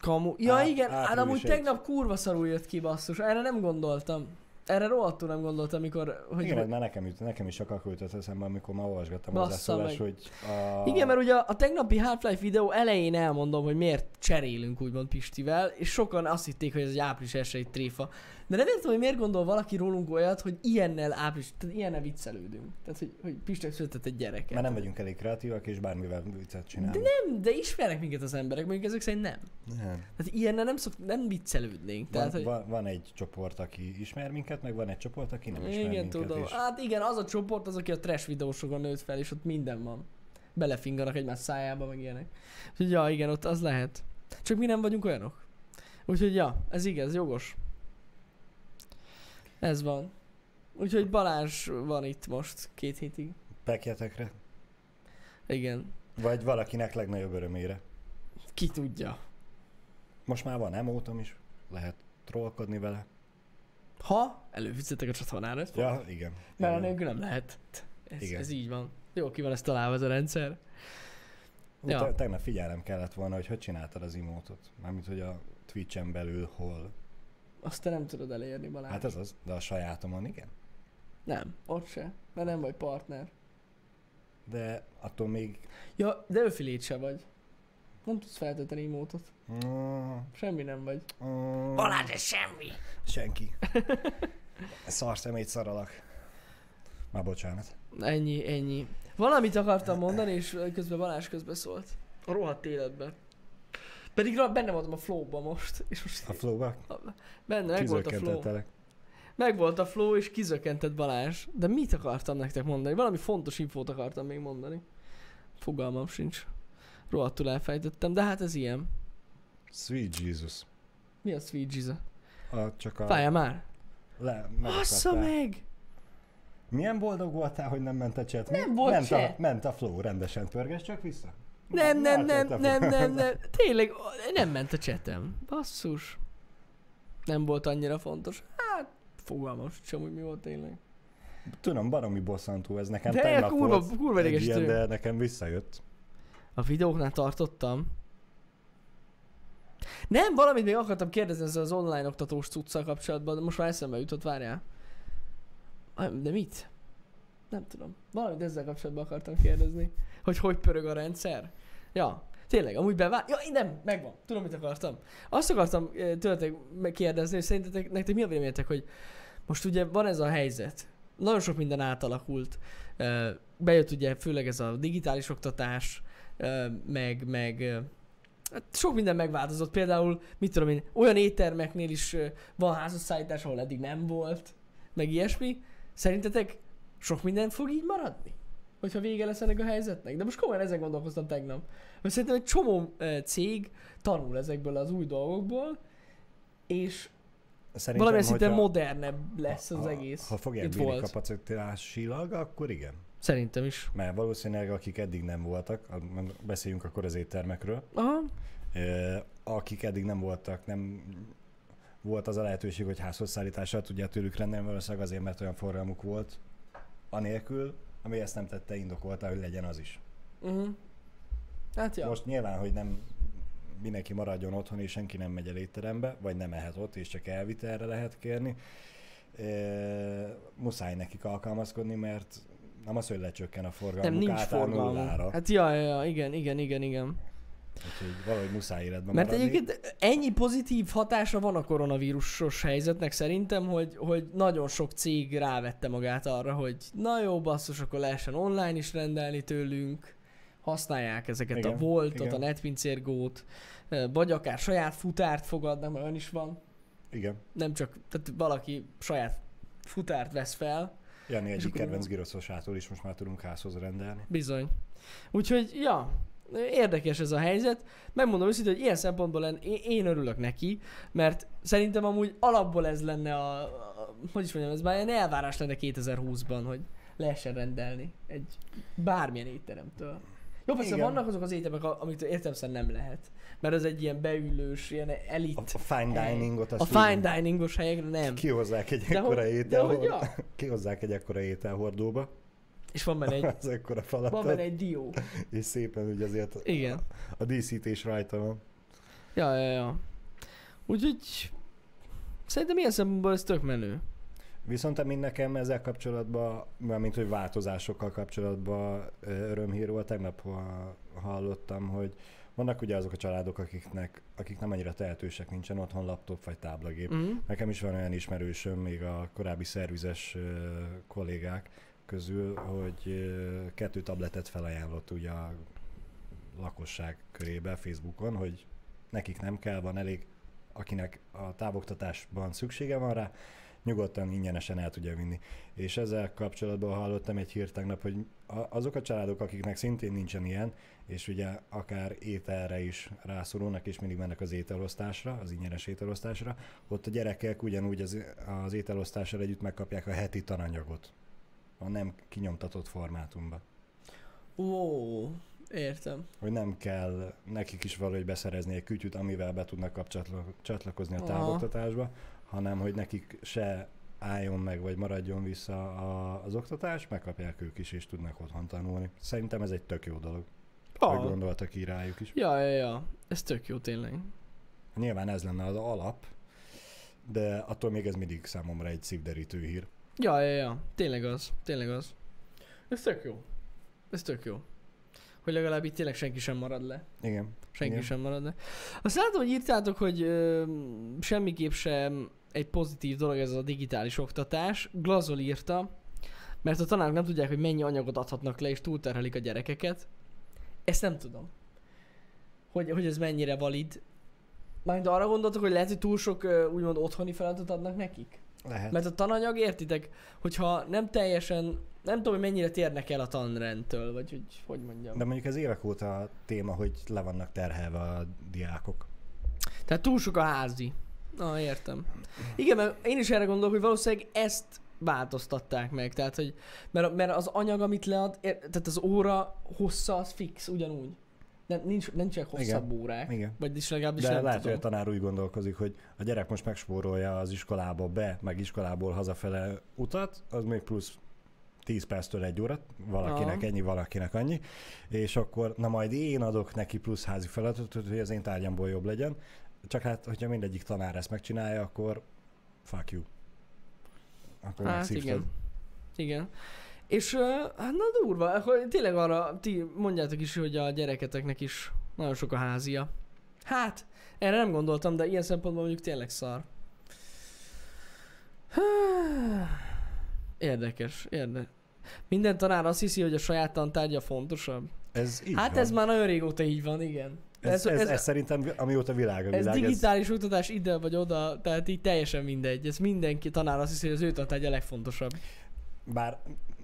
Kamu. Ja Á- igen, hát amúgy tegnap kurva szarul jött ki basszus. Erre nem gondoltam. Erre rohadtul nem gondoltam, amikor... Hogy Igen, már nekem, jut- nekem is csak akkor jutott eszembe, amikor ma olvasgattam hozzászólás, hogy a... Igen, mert ugye a, a tegnapi Half-Life videó elején elmondom, hogy miért cserélünk úgymond Pistivel, és sokan azt hitték, hogy ez egy április első egy tréfa. De nem értem, hogy miért gondol valaki rólunk olyat, hogy ilyennel április, tehát ilyennel viccelődünk. Tehát, hogy, hogy Pistek született egy gyereket. Mert nem vagyunk elég kreatívak, és bármivel viccet csinálunk. De nem, de ismernek minket az emberek, mondjuk ezek szerint nem. nem. Tehát ilyennel nem, szok, nem viccelődnénk. Tehát, Van, hogy... van, van, egy csoport, aki ismer minket, meg van egy csoport, aki nem ismer Igen, minket. tudom. És Hát igen, az a csoport az, aki a trash videósokon nőtt fel, és ott minden van. Belefinganak egymás szájába, meg ilyenek. Úgyhogy ja, igen, ott az lehet. Csak mi nem vagyunk olyanok. Úgyhogy ja, ez igaz, jogos. Ez van. Úgyhogy Balázs van itt most két hétig. Pekjetekre, Igen. vagy valakinek legnagyobb örömére. Ki tudja. Most már van emótom is, lehet trollkodni vele. Ha előfizetek a csatornára, Ja, igen. Mert nélkül nem lehet. Ez, Igen. ez így van. Jó, ki van ezt találva ez a rendszer. Ja. te- Tegnap figyelem kellett volna, hogy hogy csináltad az imótot. Mármint, hogy a Twitch-en belül hol. Azt te nem tudod elérni, Balázs. Hát ez az, de a sajátomon igen. Nem, ott se. Mert nem vagy partner. De attól még... Ja, de öfilét se vagy. Nem tudsz feltölteni imótot. Mm, Semmi nem vagy. mm, Balázs, ez semmi! Senki. Szar szemét szaralak. Már bocsánat. Ennyi, ennyi. Valamit akartam mondani, és közben Balázs közbe szólt. A rohadt életben. Pedig benne voltam a flow-ba most, és most A flowba benne meg volt a flow. Meg volt a flow, és kizökkentett Balázs. De mit akartam nektek mondani? Valami fontos infót akartam még mondani. Fogalmam sincs. Rohadtul elfejtettem, de hát ez ilyen. Sweet Jesus. Mi a Sweet Jesus? A, csak a... Várjál már! Le, megakadtál. meg! Milyen boldog voltál, hogy nem ment a chat? Nem volt ment a, ment a flow, rendesen pörges csak vissza. Nem, nem, nem, nem, flow. nem, nem. Tényleg, nem ment a csetem. Basszus. Nem volt annyira fontos. Hát, fogalmam sem, hogy mi volt tényleg. Tudom, baromi bosszantó ez nekem De tegnap kurva- volt kurva egy ilyen, de nekem visszajött. A videóknál tartottam. Nem, valamit még akartam kérdezni ezzel az online oktatós cuccal kapcsolatban, de most már eszembe jutott, várjál. De mit? Nem tudom. Valamit ezzel kapcsolatban akartam kérdezni. Hogy hogy pörög a rendszer? Ja, tényleg, amúgy bevár... Ja, nem, megvan. Tudom, mit akartam. Azt akartam eh, tőletek megkérdezni, hogy szerintetek nektek mi a véleményetek, hogy most ugye van ez a helyzet. Nagyon sok minden átalakult. Eh, Bejött ugye főleg ez a digitális oktatás, Ö, meg, meg hát sok minden megváltozott. Például, mit tudom én, olyan éttermeknél is van házasszállítás, ahol eddig nem volt, meg ilyesmi. Szerintetek sok minden fog így maradni? Hogyha vége lesz ennek a helyzetnek? De most komolyan ezen gondolkoztam tegnap. Hogy szerintem egy csomó cég tanul ezekből az új dolgokból, és Szerintem, valamilyen szinten modernebb lesz az ha, egész. Ha fogják bírni kapacitásilag, akkor igen. Szerintem is. Mert valószínűleg akik eddig nem voltak, beszéljünk akkor az éttermekről, Aha. akik eddig nem voltak, nem volt az a lehetőség, hogy házhoz szállítással tudják tőlük rendelni, valószínűleg azért, mert olyan forgalmuk volt, anélkül, ami ezt nem tette, indokolta, hogy legyen az is. Uh-huh. Hát ja. Most nyilván, hogy nem mindenki maradjon otthon, és senki nem megy el étterembe, vagy nem ehet ott, és csak elvitelre lehet kérni. E, muszáj nekik alkalmazkodni, mert nem az, hogy lecsökken a forgalmuk nem, nincs forgalom. Hát ja, ja, igen, igen, igen, igen. Úgyhogy valahogy muszáj életben Mert maradni. egyébként ennyi pozitív hatása van a koronavírusos helyzetnek szerintem, hogy, hogy nagyon sok cég rávette magát arra, hogy na jó basszus, akkor lehessen online is rendelni tőlünk, használják ezeket Igen, a Voltot, igen. a netpincérgót, eh, vagy akár saját futárt fogadnak, mert olyan is van. Igen. Nem csak, tehát valaki saját futárt vesz fel, Jani egyik kedvenc giroszosától is most már tudunk házhoz rendelni. Bizony. Úgyhogy, ja, érdekes ez a helyzet. Megmondom őszintén, hogy ilyen szempontból én, én örülök neki, mert szerintem amúgy alapból ez lenne a, a hogy is mondjam, ez már ilyen elvárás lenne 2020-ban, hogy lehessen rendelni egy bármilyen étteremtől. Jó, persze Igen. vannak azok az éttermek, a- amit értelmesen nem lehet. Mert az egy ilyen beülős, ilyen elit. A, a fine diningot a fine diningos helyekre nem. kihozzák egy ekkora hogy- de ételhord... hogy ja. kihozzák egy ekkora ételhordóba. És van benne egy, az ekkora falat. van benne egy dió. És szépen ugye azért Igen. a díszítés rajta van. Ja, ja, ja. Úgyhogy szerintem ilyen szempontból ez tök menő. Viszont ami nekem ezzel kapcsolatban, mint hogy változásokkal kapcsolatban örömhír volt, tegnap ha- hallottam, hogy vannak ugye azok a családok, akiknek, akik nem annyira tehetősek, nincsen otthon laptop vagy táblagép. Mm. Nekem is van olyan ismerősöm, még a korábbi szervizes kollégák közül, hogy kettő tabletet felajánlott ugye a lakosság körébe Facebookon, hogy nekik nem kell, van elég, akinek a távoktatásban szüksége van rá, nyugodtan ingyenesen el tudja vinni. És ezzel kapcsolatban hallottam egy hírt tegnap, hogy azok a családok, akiknek szintén nincsen ilyen, és ugye akár ételre is rászorulnak, és mindig mennek az ételosztásra, az ingyenes ételosztásra, ott a gyerekek ugyanúgy az, az ételosztással együtt megkapják a heti tananyagot a nem kinyomtatott formátumban. Ó, értem. Hogy nem kell nekik is valahogy beszerezni egy kütyüt, amivel be tudnak kapcsolatla- csatlakozni a távoktatásba, hanem hogy nekik se álljon meg, vagy maradjon vissza a, az oktatás, megkapják ők is, és tudnak otthon tanulni. Szerintem ez egy tök jó dolog. Ah. Hogy gondoltak így rájuk is. Ja, ja, ja. Ez tök jó tényleg. Nyilván ez lenne az alap, de attól még ez mindig számomra egy szívderítő hír. Ja, ja, ja. Tényleg az. Tényleg az. Ez tök jó. Ez tök jó. Hogy legalább itt tényleg senki sem marad le. Igen. Senki Igen. sem marad le. Azt látom, hogy írtátok, hogy ö, semmiképp sem egy pozitív dolog ez a digitális oktatás. Glazol írta, mert a tanárok nem tudják, hogy mennyi anyagot adhatnak le, és túlterhelik a gyerekeket. Ezt nem tudom. Hogy, hogy ez mennyire valid. Mármint arra gondoltok, hogy lehet, hogy túl sok úgymond otthoni feladatot adnak nekik? Lehet. Mert a tananyag, értitek, hogyha nem teljesen, nem tudom, hogy mennyire térnek el a tanrendtől, vagy hogy, hogy mondjam. De mondjuk ez évek óta téma, hogy le vannak terhelve a diákok. Tehát túl sok a házi. Na, értem. Igen, mert én is erre gondolok, hogy valószínűleg ezt változtatták meg. Tehát, hogy, mert, mert az anyag, amit lead, ér- tehát az óra hossza az fix, ugyanúgy. Nem, nincs, nincsenek hosszabb Igen. órák. Igen. Vagy is legalábbis De nem lehet, hogy a tudom. tanár úgy gondolkozik, hogy a gyerek most megspórolja az iskolába be, meg iskolából hazafele utat, az még plusz 10 perctől egy óra, valakinek Aha. ennyi, valakinek annyi, és akkor na majd én adok neki plusz házi feladatot, hogy az én tárgyamból jobb legyen. Csak hát, hogyha mindegyik tanár ezt megcsinálja, akkor fuck you. Akkor Hát igen. Igen. És hát na durva, akkor tényleg arra ti mondjátok is, hogy a gyereketeknek is nagyon sok a házia. Hát, erre nem gondoltam, de ilyen szempontból mondjuk tényleg szar. Érdekes, érdekes. Minden tanár azt hiszi, hogy a saját tantárgya fontosabb. Ez így hát van. ez már nagyon régóta így van, igen. ez, ez, ez, ez, szerintem amióta világ a ez világ, digitális oktatás ide vagy oda, tehát így teljesen mindegy. Ez mindenki tanár azt hiszi, hogy az ő tantárgya a legfontosabb. Bár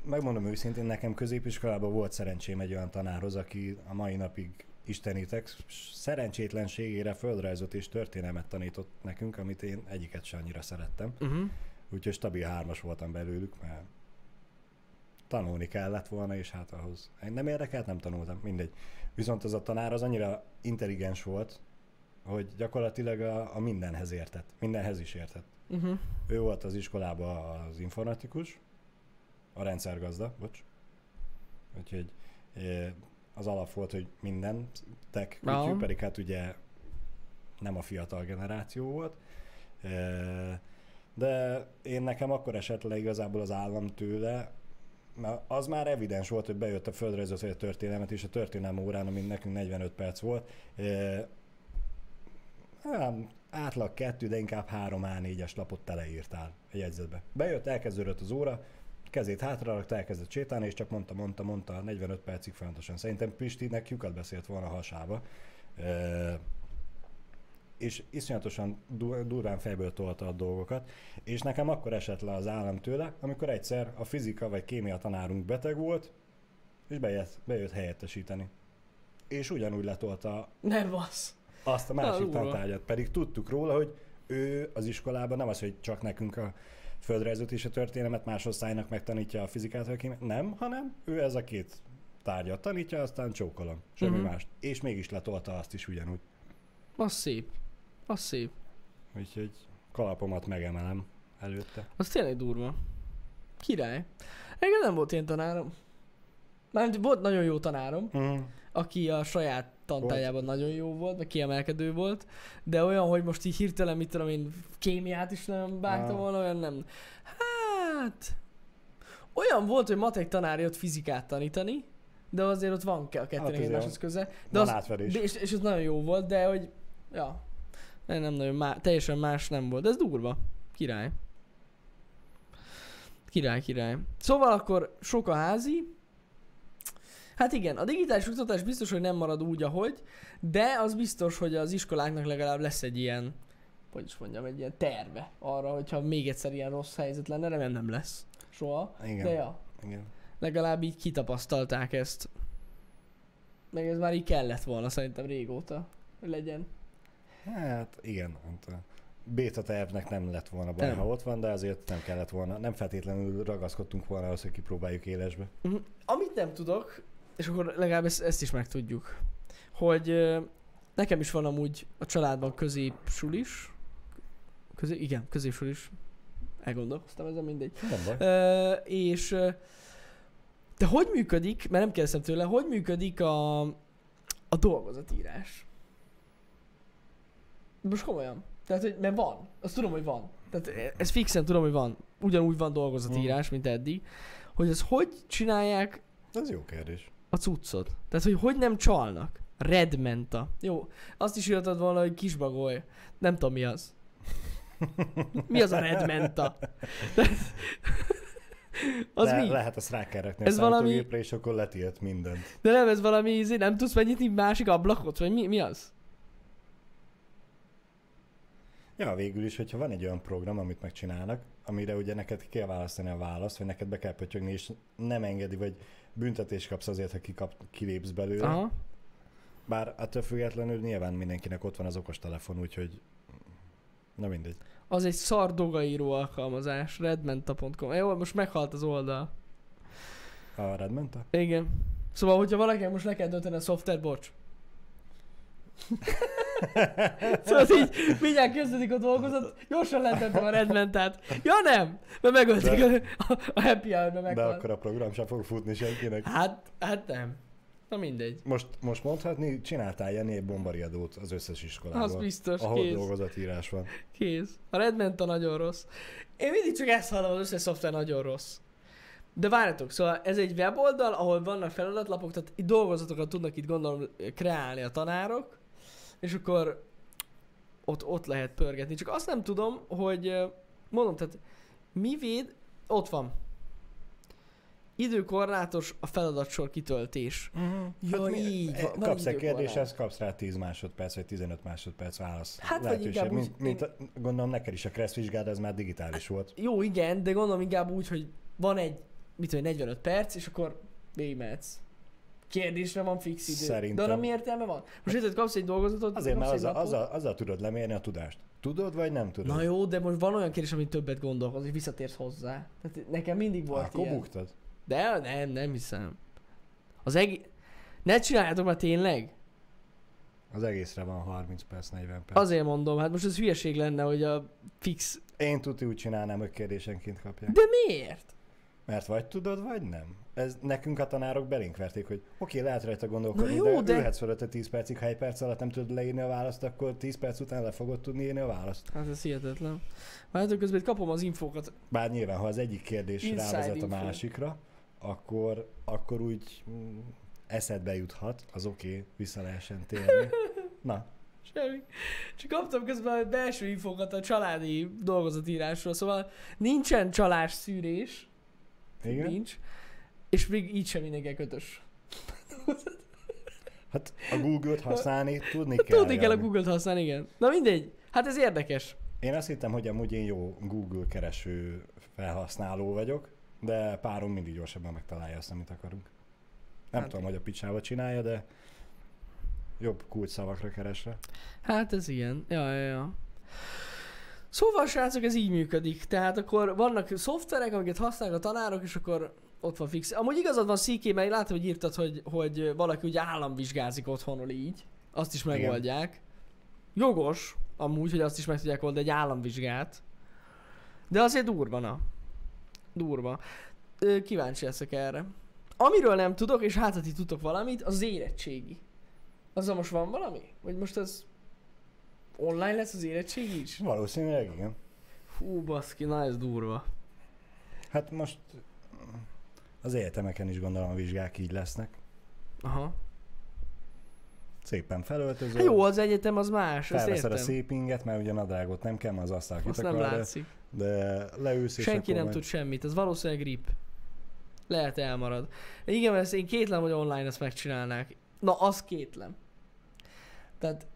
megmondom őszintén, nekem középiskolában volt szerencsém egy olyan tanárhoz, aki a mai napig istenítek, szerencsétlenségére földrajzot és történelmet tanított nekünk, amit én egyiket sem annyira szerettem. Uh-huh. Úgyhogy stabil hármas voltam belőlük, mert tanulni kellett volna, és hát ahhoz nem érdekelt, nem tanultam, mindegy. Viszont az a tanár az annyira intelligens volt, hogy gyakorlatilag a, a mindenhez értett. Mindenhez is értett. Uh-huh. Ő volt az iskolában az informatikus, a rendszergazda, bocs. Úgyhogy az alap volt, hogy minden tech Aha. kütyű, pedig hát ugye nem a fiatal generáció volt. De én nekem akkor esett le igazából az állam tőle, mert az már evidens volt, hogy bejött a földrajzot vagy a történelmet, és a történelem órán, ami nekünk 45 perc volt, hát, átlag kettő, de inkább három A4-es lapot teleírtál a jegyzetbe. Bejött, elkezdődött az óra, kezét hátra rakta, elkezdett sétálni, és csak mondta, mondta, mondta, 45 percig folyamatosan. Szerintem Pistinek lyukat beszélt volna a hasába. E- és iszonyatosan du- durván fejből tolta a dolgokat, és nekem akkor esett le az állam tőle, amikor egyszer a fizika vagy kémia tanárunk beteg volt, és bejött, bejött helyettesíteni. És ugyanúgy letolta Nem vasz. azt a másik tantárgyat. Pedig tudtuk róla, hogy ő az iskolában nem az, hogy csak nekünk a földrajzot és a történelmet más osztálynak megtanítja a fizikát, vagy kémiát. Nem, hanem ő ez a két tárgyat tanítja, aztán csókolom. Semmi Mhm. uh-huh. mást. És mégis letolta azt is ugyanúgy. Az szép. Az szép. Úgyhogy kalapomat megemelem előtte. Az tényleg durva. Király. Engem nem volt ilyen tanárom. Mármint volt nagyon jó tanárom, Mm. aki a saját tantárjában nagyon jó volt, meg kiemelkedő volt, de olyan, hogy most így hirtelen, mit tudom én, kémiát is nem vágtam volna, olyan nem. Hát... Olyan volt, hogy matek tanár jött fizikát tanítani, de azért ott van a kettőnek Hát egymáshoz köze. De Van az, átverés. de, és, és, ez nagyon jó volt, de hogy... Ja. Nem, nem nagyon má, teljesen más nem volt, de ez durva. Király. Király, király. Szóval akkor sok a házi. Hát igen, a digitális oktatás biztos, hogy nem marad úgy, ahogy, de az biztos, hogy az iskoláknak legalább lesz egy ilyen, hogy is mondjam, egy ilyen terve arra, hogyha még egyszer ilyen rossz helyzet lenne, remélem nem lesz soha. Igen. De ja, Igen. legalább így kitapasztalták ezt. Meg ez már így kellett volna szerintem régóta, hogy legyen. Hát igen. Beta tervnek nem lett volna baj, Nem. ha ott van, de azért nem kellett volna. Nem feltétlenül ragaszkodtunk volna ahhoz, hogy kipróbáljuk élesbe. Mhm. Amit nem tudok, és akkor legalább ezt, ezt is megtudjuk, hogy nekem is van amúgy a családban középsulis, közé, igen, középsulis, elgondolkoztam ezen, mindegy. Nem baj. Ö, és de hogy működik, mert nem kérdeztem tőle, hogy működik a, a dolgozatírás? Most komolyan. Tehát, hogy, mert van. Azt tudom, hogy van. Tehát ez fixen tudom, hogy van. Ugyanúgy van dolgozatírás, mint eddig. Hogy ez hogy csinálják Ez jó kérdés. A cuccot? Tehát, hogy hogy nem csalnak? Redmenta. Jó, azt is írtad volna, hogy kisbagoly. Nem tudom, mi az. Mi az a redmenta? az Le, mi? Lehet azt rá kell rakni Ez a valami- és akkor letilt mindent. De nem, ez valami, izé, nem tudsz megnyitni másik ablakot? Vagy mi, mi az? Ja, végül is, hogyha van egy olyan program, amit megcsinálnak, amire ugye neked kell választani a választ, vagy neked be kell pötyögni, és nem engedi, vagy büntetést kapsz azért, ha kikap, kilépsz belőle. Aha. Bár attól függetlenül nyilván mindenkinek ott van az okostelefon, úgyhogy na mindegy. Az egy szar dogaíró alkalmazás. Redmenta.com. Jó, most meghalt az oldal. A Redmenta? Igen. Szóval, hogyha valakinek most le kell dönteni a szoftver, bocs. szóval így mindjárt kezdődik a dolgozat, gyorsan letettem a Redmentát. Ja nem, mert megölték De- a, a Happy Hour-be De meghalt. akkor a program sem fog futni senkinek. Hát, hát nem. Na mindegy. Most, most mondhatni, csináltál Jenny egy bombariadót az összes iskolából. Az biztos, ahol kész. dolgozatírás van. Kész. A Redmenta nagyon rossz. Én mindig csak ezt hallom, az összes szoftver nagyon rossz. De várjatok, szóval ez egy weboldal, ahol vannak feladatlapok, tehát itt dolgozatokat tudnak itt gondolom kreálni a tanárok, és akkor ott, ott lehet pörgetni. Csak azt nem tudom, hogy mondom, tehát mi véd, ott van. Időkorlátos a feladatsor kitöltés. Ja, így van, van kapsz egy kérdéshez, kapsz rá 10 másodperc, vagy 15 másodperc válasz. Hát, vagy lehetőség. inkább mint, úgy- mint, gondolom neked is a Kressz vizsgád, ez már digitális volt. Jó, igen, de gondolom inkább úgy, hogy van egy, mit tudom, én, 45 perc, és akkor végigmehetsz. Kérdésre van fix idő. Szerintem- De arra mi értelme van? Most érted, kapsz egy dolgozatot, Azért, mert azzal, azzal, azzal tudod lemérni a tudást. Tudod, vagy nem tudod? Na jó, de most van olyan kérdés, amit többet gondolkoz, és visszatérsz hozzá. Tehát nekem mindig volt Akkor ilyen. buktad. De nem, nem hiszem. Az egész... Ne csináljátok már tényleg? Az egészre van 30 perc, 40 perc. Azért mondom, hát most ez hülyeség lenne, hogy a fix... Én tuti úgy csinálnám, hogy kérdésenként kapják. De miért? Mert vagy tudod, vagy nem. Ez nekünk a tanárok belénk verték, hogy oké, okay, lehet rajta gondolkodni, Na jó, de, de- ülhetsz fölötte 10 percig, ha egy perc alatt nem tudod leírni a választ, akkor 10 perc után le fogod tudni írni a választ. Hát ez hihetetlen. Várjátok, közben itt kapom az infókat. Bár nyilván, ha az egyik kérdés Inside rávezet a info. másikra, akkor, akkor úgy mm, eszedbe juthat, az oké, okay, vissza lehessen térni. Na, Semmi. Csak kaptam közben a belső infókat a családi dolgozatírásról, szóval nincsen csalás szűrés. Igen? Nincs. És még így sem mindenki kötös. Hát a Google-t használni tudni kell. Tudni kell a. Google-t használni, igen. Na mindegy. Hát ez érdekes. Én azt hittem, hogy amúgy én jó Google kereső felhasználó vagyok, de párom mindig gyorsabban megtalálja azt, amit akarunk. Nem Hát tudom, hogy a picsába csinálja, de jobb kulcs szavakra keresve. Hát ez ilyen. Ja, ja, ja. Szóval, srácok, ez így működik. Tehát akkor vannak szoftverek, amiket használnak a tanárok, és akkor ott van fix. Amúgy igazad van, Sziké, mert látom, hogy írtad, hogy, hogy valaki ugye államvizsgázik otthonról így. Azt is Igen. megoldják. Jogos, amúgy, hogy azt is meg tudják oldani, egy államvizsgát. De azért durva, na. Durva. Ö, Kíváncsi leszek erre. Amiről nem tudok, és hát ha ti tudtok valamit, az érettségi. Azzal most van valami? Vagy most ez online lesz az érettségi is? Valószínűleg igen. Hú, baszki, na ez durva. Hát most az egyetemeken is gondolom a vizsgák így lesznek. Aha. Szépen felöltözöl. Hát jó, az egyetem az más, Felveszed értem. a szép inget, mert ugye nadrágot nem kell, mert az asztal Azt nem látszik. de leülsz és Senki nem majd- tud semmit, az valószínűleg grip. Lehet elmarad. Igen, ezt én kétlem, hogy online ezt megcsinálnák. Na, az kétlem. Tehát,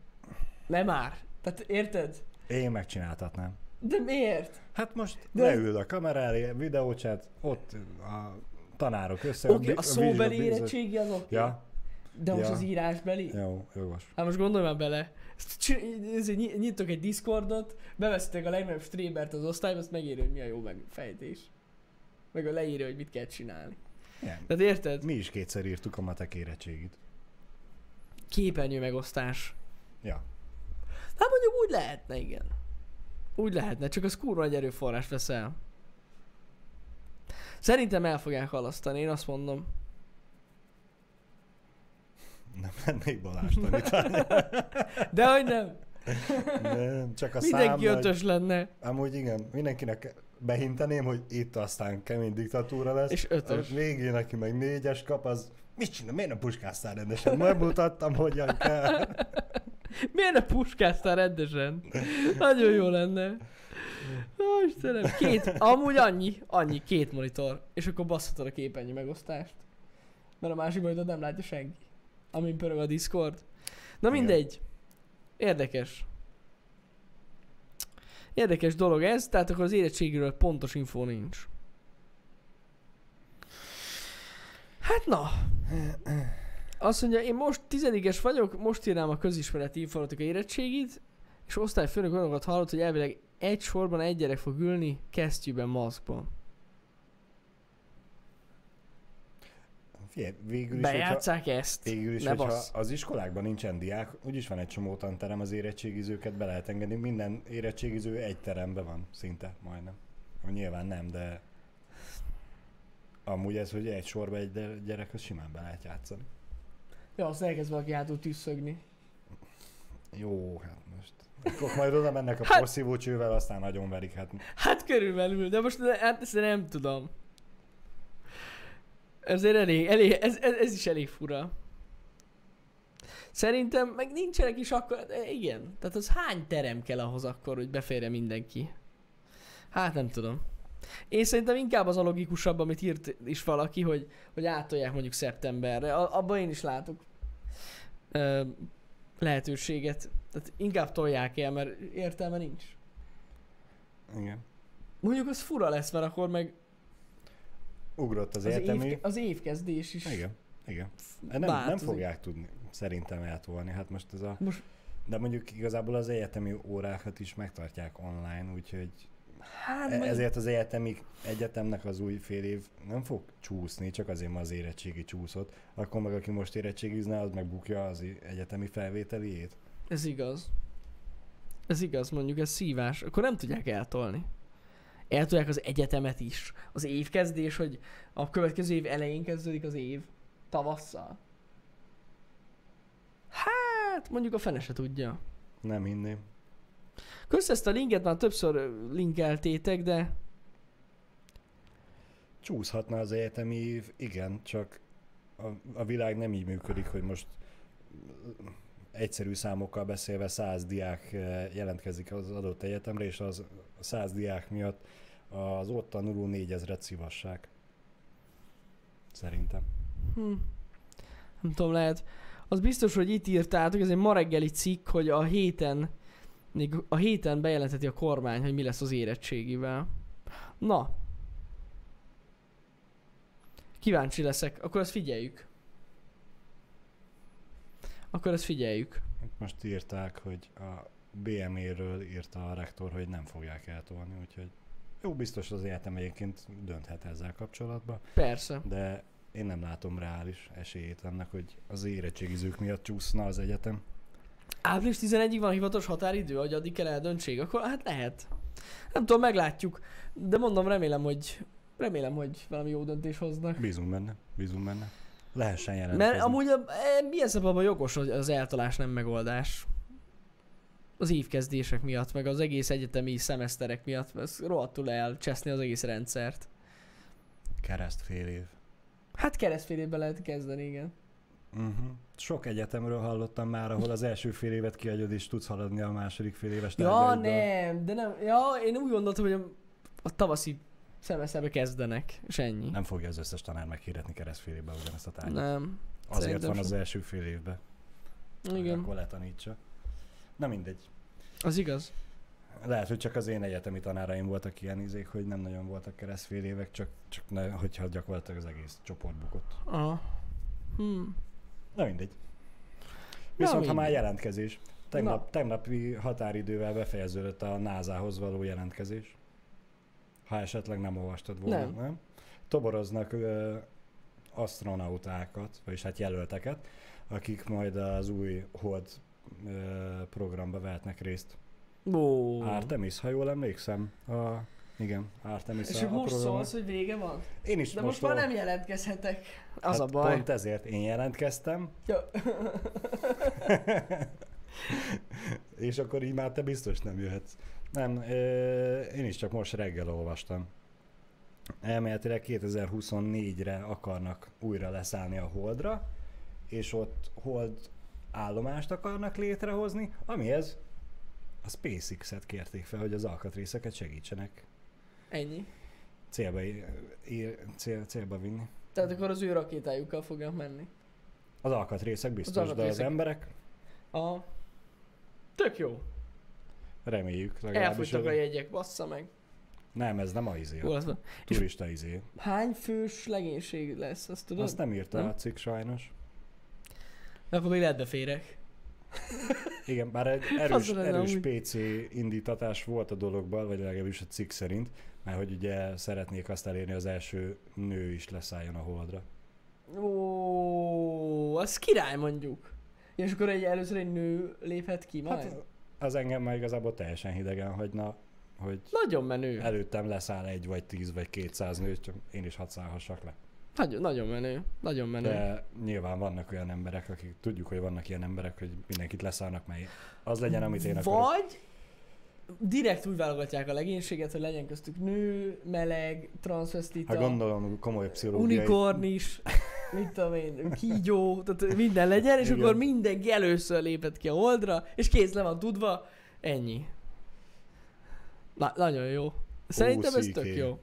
nem már. Tehát érted? Én megcsináltatnám. De miért? Hát most De- leül a kamera elé, videócsát, ott a tanárok össze. Oké, okay, bi- a szóbeli érettségi az oké. Okay. Ja, De most ja. az írásbeli? jó, jogos. Hát most gondolj már bele. Ezért ny- Nyitok egy Discordot, bevesztek a legnagyobb streamert az osztályba, azt megírja, hogy mi a jó megfejtés. Meg a leírja, hogy mit kell csinálni. Igen. Tehát érted? Mi is kétszer írtuk a matek érettségit. Képernyő megosztás. Ja. Hát mondjuk úgy lehetne, igen. Úgy lehetne, csak az kurva nagy erőforrás vesz el. Szerintem el fogják halasztani, én azt mondom. Nem lennék Balázs tanítani. De hogy nem, Nem, csak a mindenki szám ötös lenne, Amúgy igen, mindenkinek behinteném, hogy itt aztán kemény diktatúra lesz. és ötös. A végén, aki meg négyes kap, az mit csinál? Miért nem puskáztál rendesen? Megmutattam, hogyan kell. Miért ne puskáztál rendesen? Nagyon jó lenne. Ó, Istenem, két, amúgy annyi, annyi, két monitor, és akkor basszhatod a képernyő megosztást. Mert a másik monitor nem látja senki. Amin pörög a Discord. Na mindegy. Érdekes. Érdekes dolog ez, tehát akkor az érettségről pontos info nincs. Hát na. Azt mondja, én most tizedikes vagyok, most írnám a közismereti informatika érettségit, és osztályfőnök olyanokat hallott, hogy elvileg egy sorban egy gyerek fog ülni, kesztyűben, maszkban. Figyelj, végül is, hogyha, Bejátszák ezt? végül is Ne hogyha bassz. az iskolákban nincsen diák, úgyis van egy csomó tanterem, az érettségizőket be lehet engedni. Minden érettségiző egy teremben van, szinte, majdnem. Nyilván nem, de amúgy ez, hogy egy sorba egy gyerek, az simán be lehet játszani. Ja, azt elkezd valaki hátul tüsszögni. Jó, hát most. Akkor majd oda mennek a Hát- porszívó csővel, aztán nagyon verik. Hát Hát körülbelül, de most hát ezt nem tudom. Ezért elég, elég ez, ez, ez is elég fura. Szerintem meg nincsenek is akkor, igen. Tehát az hány terem kell ahhoz akkor, hogy beférje mindenki? Hát nem tudom. Én szerintem inkább az a logikusabb, amit írt is valaki, hogy, hogy átolják mondjuk szeptemberre. A- Abban én is látok ö, lehetőséget. Tehát inkább tolják el, mert értelme nincs. igen. Mondjuk az fura lesz, mert akkor meg Ugrott az, az, egyetemi. év, az évkezdés is. Igen, igen. Nem, nem változik. fogják tudni szerintem eltolni. Hát most ez a... Most, De mondjuk igazából az egyetemi órákat is megtartják online, úgyhogy hát e- ezért az egyetemi egyetemnek az új fél év nem fog csúszni, csak azért, mert az érettségi csúszott. Akkor meg aki most érettségizne, az megbukja az egyetemi felvételiét. ez igaz. Ez igaz, mondjuk ez szívás. Akkor nem tudják eltolni. Eltolják az egyetemet is. Az évkezdés, hogy a következő év elején kezdődik az év. Tavasszal. Hát, mondjuk a fene se tudja. Nem hinném. Kösz ezt a linket már többször linkeltétek, de Csúszhatna az egyetemi év, igen, csak a, a világ nem így működik, hogy most egyszerű számokkal beszélve 100 diák jelentkezik az adott egyetemre, és az 100 diák miatt az ott tanuló 4000-et szívassák. Szerintem. Hm. Nem tudom, lehet. Az biztos, hogy itt írtátok, ez egy ma reggeli cikk, hogy a héten, még a héten bejelenteti a kormány, hogy mi lesz az érettségivel. Na. Kíváncsi leszek. Akkor ezt figyeljük. Akkor ezt figyeljük. Most írták, hogy a BME-ről írta a rektor, hogy nem fogják eltolni, úgyhogy jó, biztos az egyetem egyébként dönthet ezzel kapcsolatban. Persze. de én nem látom reális esélyét annak, hogy az érettségizők miatt csúszna az egyetem. Április 11-ig van hivatalos határidő, hogy addig kell eldöntsék, akkor hát lehet. Nem tudom, meglátjuk. De mondom, remélem, hogy Remélem, hogy valami jó döntés hoznak. Bízunk benne, bízunk benne. Lehessen jelentkezni. Mert amúgy a, e, milyen szempontból jogos hogy az eltalás nem megoldás. Az évkezdések miatt, meg az egész egyetemi szemeszterek miatt, ez rohadtul elcseszni az egész rendszert. Kereszt fél év. Hát keresztfél évben lehet kezdeni, igen. Uh-huh. Sok egyetemről hallottam már, ahol az első fél évet kiadod, és tudsz haladni a második fél éves Ja, nem, de nem. Ja, én úgy gondoltam, hogy a, tavaszi szemeszterbe kezdenek, és ennyi. Nem fogja az összes tanár meghirdetni kereszt fél évben ugyanezt a tárgyat. nem. Azért van az első fél évben, Igen, akkor letanítsa. Na mindegy. az igaz. Lehet, hogy csak az én egyetemi tanáraim voltak ilyen izék, hogy nem nagyon voltak keresztfél évek, csak, csak ne, hogyha gyakorlatilag az egész csoport bukott. Aha. Hmm. Na mindegy. Viszont ha már jelentkezés. Tegnap, tegnapi határidővel befejeződött a NASA-hoz való jelentkezés. Ha esetleg nem olvastad volna, Nem. nem? Toboroznak ö, asztronautákat, vagyis hát jelölteket, akik majd az új Hold ö, programba vehetnek részt. Ó. Artemis, ha jól emlékszem. A, igen, Artemis És most program. szólsz, hogy vége van? Én is De most már nem jelentkezhetek. Az hát a baj. Pont ezért én jelentkeztem, Ja. és akkor így már te biztos nem jöhetsz. Nem, ö, én is csak most reggel olvastam. Elméletileg 2024-re akarnak újra leszállni a Holdra, és ott Hold állomást akarnak létrehozni, amihez a SpaceX-et kérték fel, hogy az alkatrészeket segítsenek Ennyi. célba, ér, cél, célba vinni. Tehát akkor az ő rakétájukkal fognak menni. Az alkatrészek biztos, de az alkatrészek. emberek A... Tök jó. reméljük. Elfogytak a jegyek, bassza meg. Nem, ez nem a izé, az turista izé. Hány fős legénység lesz, azt tudod? Azt nem írta Nem? a cikk sajnos. Akkor még lehet beférek. Igen, bár egy erős, Az erős. PC indítatás volt a dologban, vagy legalábbis a cikk szerint, mert hogy ugye szeretnék azt elérni, az első nő is leszálljon a holdra. Ó, az király mondjuk. És akkor egy, először egy nő léphet ki majd? Hát az engem már igazából teljesen hidegen hagyna, hogy Nagyon menő. előttem leszáll egy, vagy tíz, vagy kétszáz nő, csak én is hadd szállhassak le. Nagyon, nagyon menő. Nagyon menő. De nyilván vannak olyan emberek, akik tudjuk, hogy vannak ilyen emberek, hogy mindenkit leszállnak, mely az legyen, amit én akarok. Vagy direkt úgy válogatják a legénységet, hogy legyen köztük nő, meleg, transvestita, Ha gondolom, komoly pszichológiai... unikorn is, mit tudom én, kígyó, tehát minden legyen, és Igen. akkor mindenki először lépett ki a holdra, és kész le van tudva, ennyi. Na, nagyon jó. Szerintem ez tök jó.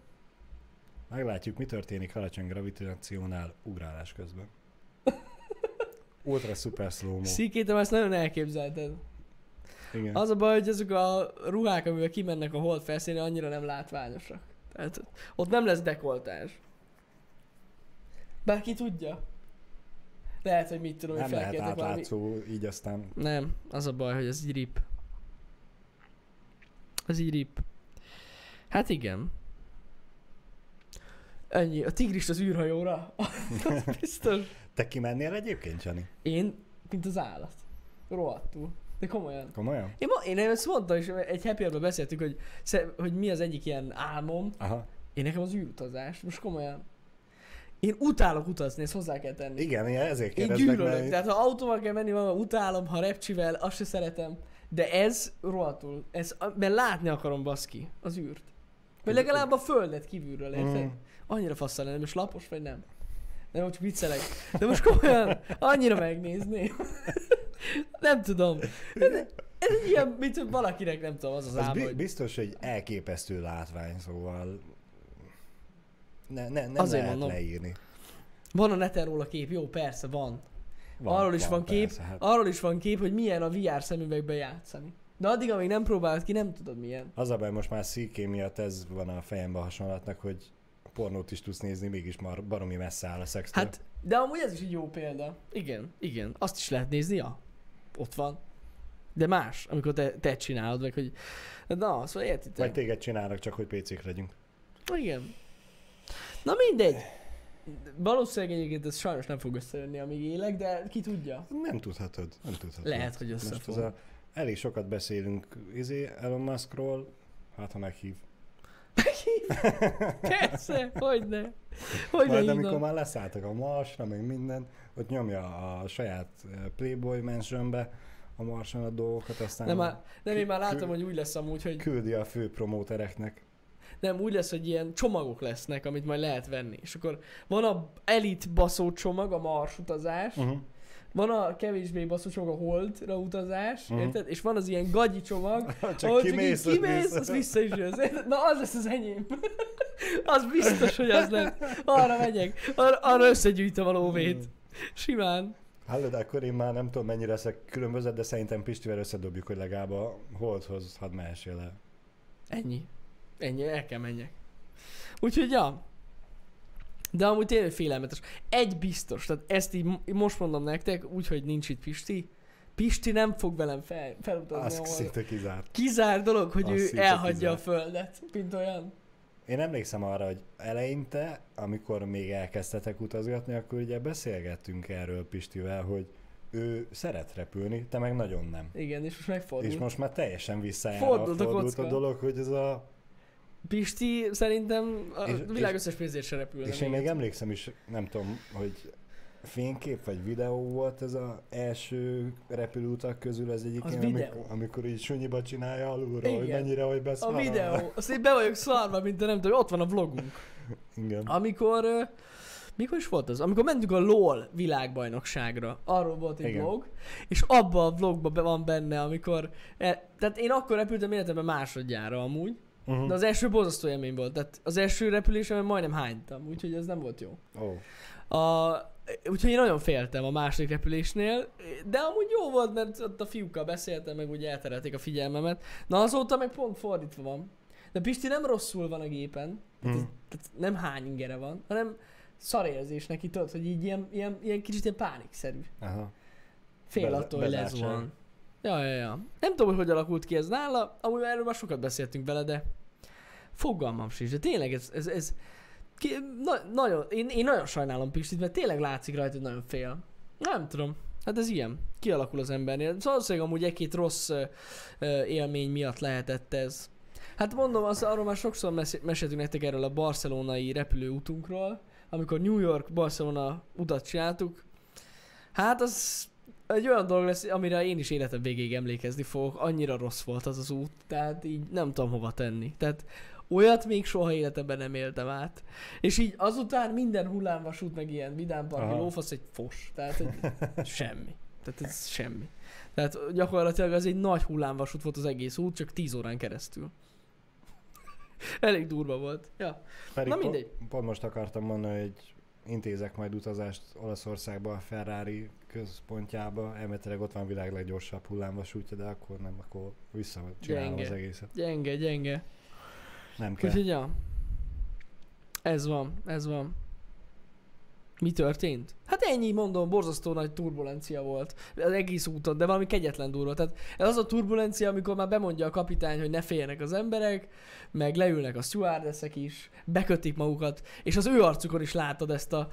Meglátjuk, mi történik alacsony gravitációnál ugrálás közben. Ultra super slow mo. Szikétem, ezt nagyon elképzelted. Igen. Az a baj, hogy ezek a ruhák, amivel kimennek a hold felszínre, annyira nem látványosak. Tehát ott nem lesz dekoltás. Bárki tudja. Lehet, hogy mit tudom, hogy nem lehet felkértek valami... átlátszó, így aztán Nem, az a baj, hogy ez így rip. Ez így rip. Hát igen. Ennyi. A tigrist az űrhajóra. Az Biztos. Te kimennél egyébként, Csani? Én, mint az állat. Rohadtul. De komolyan. Komolyan? Én, ma, én ezt mondtam, és egy happy hour beszéltük, hogy, hogy mi az egyik ilyen álmom. Aha. Én nekem az űrutazás. Most komolyan. Én utálok utazni, ezt hozzá kell tenni. Igen, igen ezért Én gyűlölök, mert tehát ha autóval kell menni, valami utálom, ha repcsivel, azt se szeretem. De ez rohadtul, ez, mert látni akarom baszki, az űrt. Vagy legalább a földet kívülről, érted? Mm. Annyira faszal lenne, most lapos vagy nem? Nem, csak viccelek. De most komolyan, annyira megnézném. nem tudom. Ez, ez egy ilyen, mint hogy valakinek nem tudom, az az az álma, bi- hogy biztos, hogy elképesztő látvány, szóval ne, ne, nem Azért lehet mondom. leírni. van a neten róla kép, jó, persze, van. Arról is van kép. Persze, hát. Arról is van kép, hogy milyen a VR szemüvegbe játszani. De addig, amíg nem próbálod ki, nem tudod milyen. Az a baj, most már CK miatt ez van a fejemben hasonlatnak, hogy pornót is tudsz nézni, mégis már baromi messze áll a szextől. Hát, de amúgy ez is egy jó példa. Igen, igen. Azt is lehet nézni, ja. Ott van. De más, amikor te, te csinálod, meg hogy... Na, szóval értitek. Vagy téged csinálnak, csak hogy PC-k legyünk. Igen. Na mindegy. Valószínűleg egyébként ez sajnos nem fog összejönni, amíg élek, de ki tudja. Nem tudhatod. Nem tudhatod. Lehet, hogy Most ez a, elég sokat beszélünk izé, Elon Muskról, hát ha meghív. Persze, hogyne. Hogyne Majd hívnám. amikor már leszálltak a Marsra, meg minden, ott nyomja a saját eh, Playboy mansionbe a Marson a dolgokat, aztán Nem, már, nem, én már látom, hogy úgy lesz amúgy, hogy küldi a fő promótereknek. nem, úgy lesz, hogy ilyen csomagok lesznek, amit majd lehet venni. És akkor van a elit baszó csomag, a Mars utazás, Uh-huh. Van a kevésbé csomag, a Holdra utazás, Mhm. érted? És van az ilyen gagyi csomag, Csak ahol kimész, csak így kimész, az vissza is jössz. Na, az lesz az enyém. az biztos, hogy az lesz. Arra megyek. Arra, arra összegyűjtöm a lóvét. Simán. Hallod, akkor én már nem tudom mennyire leszek különbözet, de szerintem Pistivel összedobjuk, hogy legalább a Holdhoz hadd mehessél el. Ennyi. Ennyi, el kell menjek. Úgyhogy, ja. De amúgy tényleg félelmetes. Egy biztos, tehát ezt így mo- most mondom nektek, úgyhogy nincs itt Pisti. Pisti nem fog velem fel, felutazni, Az ahol... szinte kizárt. Kizár dolog, hogy Az ő elhagyja kizár. a földet, mint olyan. Én emlékszem arra, hogy eleinte, amikor még elkezdtetek utazgatni, akkor ugye beszélgettünk erről Pistivel, hogy ő szeret repülni, te meg nagyon nem. Igen, és most megfordult. És most már teljesen visszajár Fordult a a dolog, hogy ez a... Pisti szerintem a És- világ és- összes pénzért se repülne. És én még emlékszem is, nem tudom, hogy fénykép vagy videó volt ez az első repülőutak közül az egyik, Az videó. amikor, amikor így sunyiba csinálja alulról, hogy Igen. mennyire, hogy A beszarál. videó. Azt én be vagyok szarva, mint a nem tudom, ott van a vlogunk. Igen. Amikor, mikor is volt az? Amikor mentünk a LOL világbajnokságra, arról volt egy Igen. vlog, és abba a vlogba be van benne, amikor, e, tehát én akkor repültem életemben másodjára amúgy, Uh-huh. de az első borzasztó élmény volt, tehát az első repülésemen majdnem hánytam, úgyhogy ez nem volt jó. Ó, A, úgyhogy én nagyon féltem a második repülésnél, de amúgy jó volt, mert ott a fiúkkal beszéltem, meg úgy elterelték a figyelmemet. Na azóta meg pont fordítva van. De Pisti nem rosszul van a gépen, tehát, ez, tehát nem hány ingere van, hanem szarérzés neki, tudod, hogy így ilyen, ilyen, ilyen kicsit ilyen pánikszerű. aha. Fél Bele- attól, hogy bezártság. van. Ja, ja, ja. Nem tudom, hogy hogy alakult ki ez nála, amúgy erről már sokat beszéltünk vele, de fogalmam sincs. De tényleg ez, ez, ez ki, na, nagyon, én, én nagyon sajnálom Pistit, mert tényleg látszik rajta, hogy nagyon fél. Nem tudom. Hát ez ilyen. Kialakul az embernél. Szóval valószínűleg amúgy egy-két rossz ö, ö, élmény miatt lehetett ez. Hát mondom, az, arról már sokszor mes- meséltünk nektek erről a barcelonai repülőutunkról, amikor New York-Barcelona utat csináltuk. Hát az egy olyan dolog lesz, amire én is életem végéig emlékezni fogok. Annyira rossz volt az az út, tehát így nem tudom hova tenni. Tehát olyat még soha életemben nem éltem át. És így azután minden hullámvasút, meg ilyen vidámparki lófasz egy fos. Tehát egy semmi. Tehát ez semmi. Tehát gyakorlatilag az egy nagy hullámvasút volt az egész út, csak 10 órán keresztül. Elég durva volt. Ja. Pedig Na mindegy. pont most akartam mondani, hogy intézek majd utazást Olaszországba, a Ferrari központjába, elméletileg ott van a világ leggyorsabb hullámvasútja, de akkor nem, akkor visszacsinálom Gyenge. az egészet. Gyenge, gyenge. Nem kell. Úgyhogy ja. Ez van, ez van. Mi történt? Hát ennyi mondom, borzasztó nagy turbulencia volt az egész úton, de valami kegyetlen durva. Tehát ez az a turbulencia, amikor már bemondja a kapitány, hogy ne féljenek az emberek, meg leülnek a stewardessek is, bekötik magukat, és az ő arcukon is látod ezt a...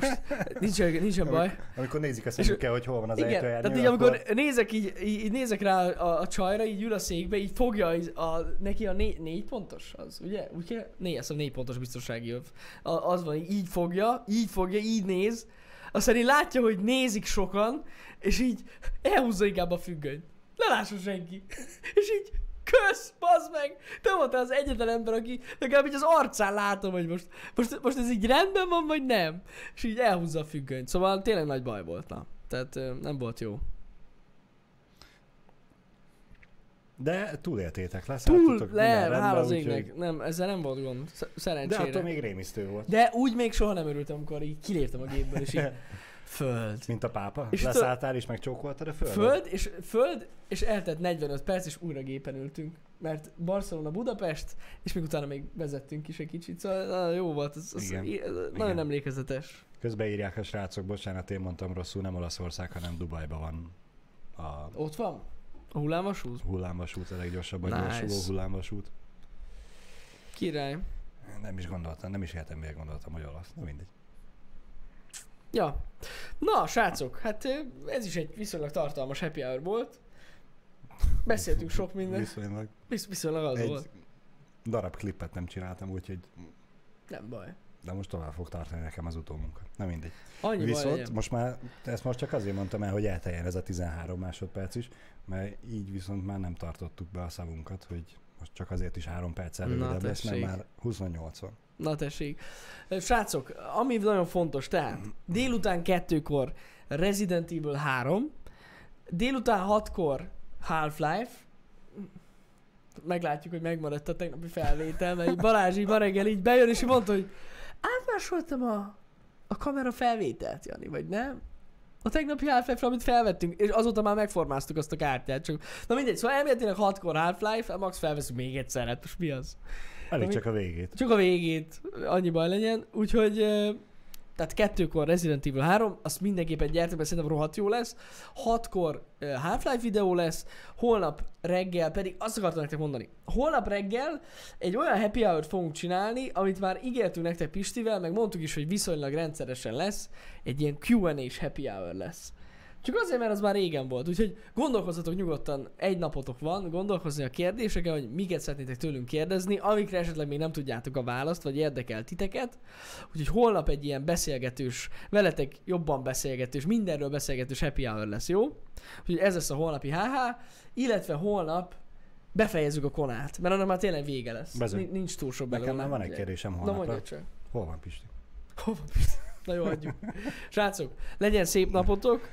Most nincsen, nincsen baj. Amikor nézik a szemükkel, hogy hol van az Igen, ejtőernyő, tehát így akkor... amikor nézek, így, így, nézek rá a, a, csajra, így ül a székbe, így fogja a, a, neki a né, négy pontos, az, ugye? Kell? Négy, azt hiszem négy pontos biztonsági öv. A, az van, így fogja, így fogja, így néz. Aztán így látja, hogy nézik sokan, és így elhúzza inkább a függönyt. Ne lásson senki. és így kösz, bazd meg! Te voltál az egyetlen ember, aki legalább így az arcán látom, hogy most, most, most ez így rendben van, vagy nem. És így elhúzza a függönyt. Szóval tényleg nagy baj volt, na. Tehát nem volt jó. De túléltétek, Túl, leszálltatok minden le, rendben, hál az égnek. Nem, ezzel nem volt gond. Sz- De Szerencsére. attól még rémisztő volt. De úgy még soha nem örültem, amikor így kiléptem a gépből, és így föld. Mint a pápa? És Leszálltál és megcsókoltad a földön? Föld, és föld, és eltett 45 perc, és újra gépen ültünk. Mert Barcelona, Budapest, és még utána még vezettünk is egy kicsit, szóval jó volt, ez, ez, Igen. ez nagyon Igen. emlékezetes. Közben írják a srácok, bocsánat, én mondtam rosszul, nem Olaszország, hanem Dubajban van a Ott van? A hullámvasút? hullámvasút, a leggyorsabban nice. gyorsuló hullámvasút. Király. Nem is gondoltam, nem is értem, miért gondoltam, hogy olasz. Na mindegy. Ja. Na, srácok, hát ez is egy viszonylag tartalmas happy hour volt. Beszéltünk sok mindent. Viszonylag. Visz, viszonylag az Egy volt. darab klippet nem csináltam, úgyhogy Nem baj. de most tovább fog tartani nekem az utómunka. Na mindegy. Annyi baj Viszont legyen. most már, ezt most csak azért mondtam el, hogy elteljen ez a 13 másodperc is, mert így viszont már nem tartottuk be a szavunkat, hogy most csak azért is 3 perccel Na, rövidebb lesz, mert már 28 van. Na tessék. Srácok, ami nagyon fontos, tehát délután kettőkor Resident Evil 3, délután hatkor Half-Life, meglátjuk, hogy megmaradt a tegnapi felvétel, mert Balázs így ma reggel így bejön, és így mondta, hogy átmásoltam a, a kamera felvételt, Jani, vagy nem? A tegnapi Half-Life-ra, amit felvettünk, és azóta már megformáztuk azt a kártyát, csak... Na mindegy, szóval elméletileg hatkor Half-Life, max felveszünk még egyszer, hát most mi az? Elég csak a végét. Csak a végét, annyi baj legyen. Úgyhogy, tehát kettőkor Resident Evil 3, azt mindenképpen gyertek, mert szerintem rohadt jó lesz. Hatkor Half-Life videó lesz, holnap reggel pedig azt akartam nektek mondani. Holnap reggel egy olyan happy hour-t fogunk csinálni, amit már ígértünk nektek Pistivel, meg mondtuk is, hogy viszonylag rendszeresen lesz. Egy ilyen Q&A-s happy hour lesz. Csak azért, mert az már régen volt. Úgyhogy gondolkozzatok nyugodtan, egy napotok van, gondolkozni a kérdéseken, hogy miket szeretnétek tőlünk kérdezni, amikre esetleg még nem tudjátok a választ, vagy érdekel titeket. Úgyhogy holnap egy ilyen beszélgetős, veletek jobban beszélgetős, mindenről beszélgetős happy hour lesz, jó? Úgyhogy ez lesz a holnapi HH, illetve holnap befejezzük a konát, mert annak már tényleg vége lesz. Bezony. Nin- Nincs túl sok Nekem már van egy kérdésem Na holnapra. mondjad csak. Hol van Pisti? Hova? Na jó, adjuk. Srácok, legyen szép napotok,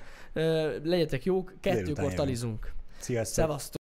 legyetek jók, kettőkor talizunk. Sziasztok! Szevasztok!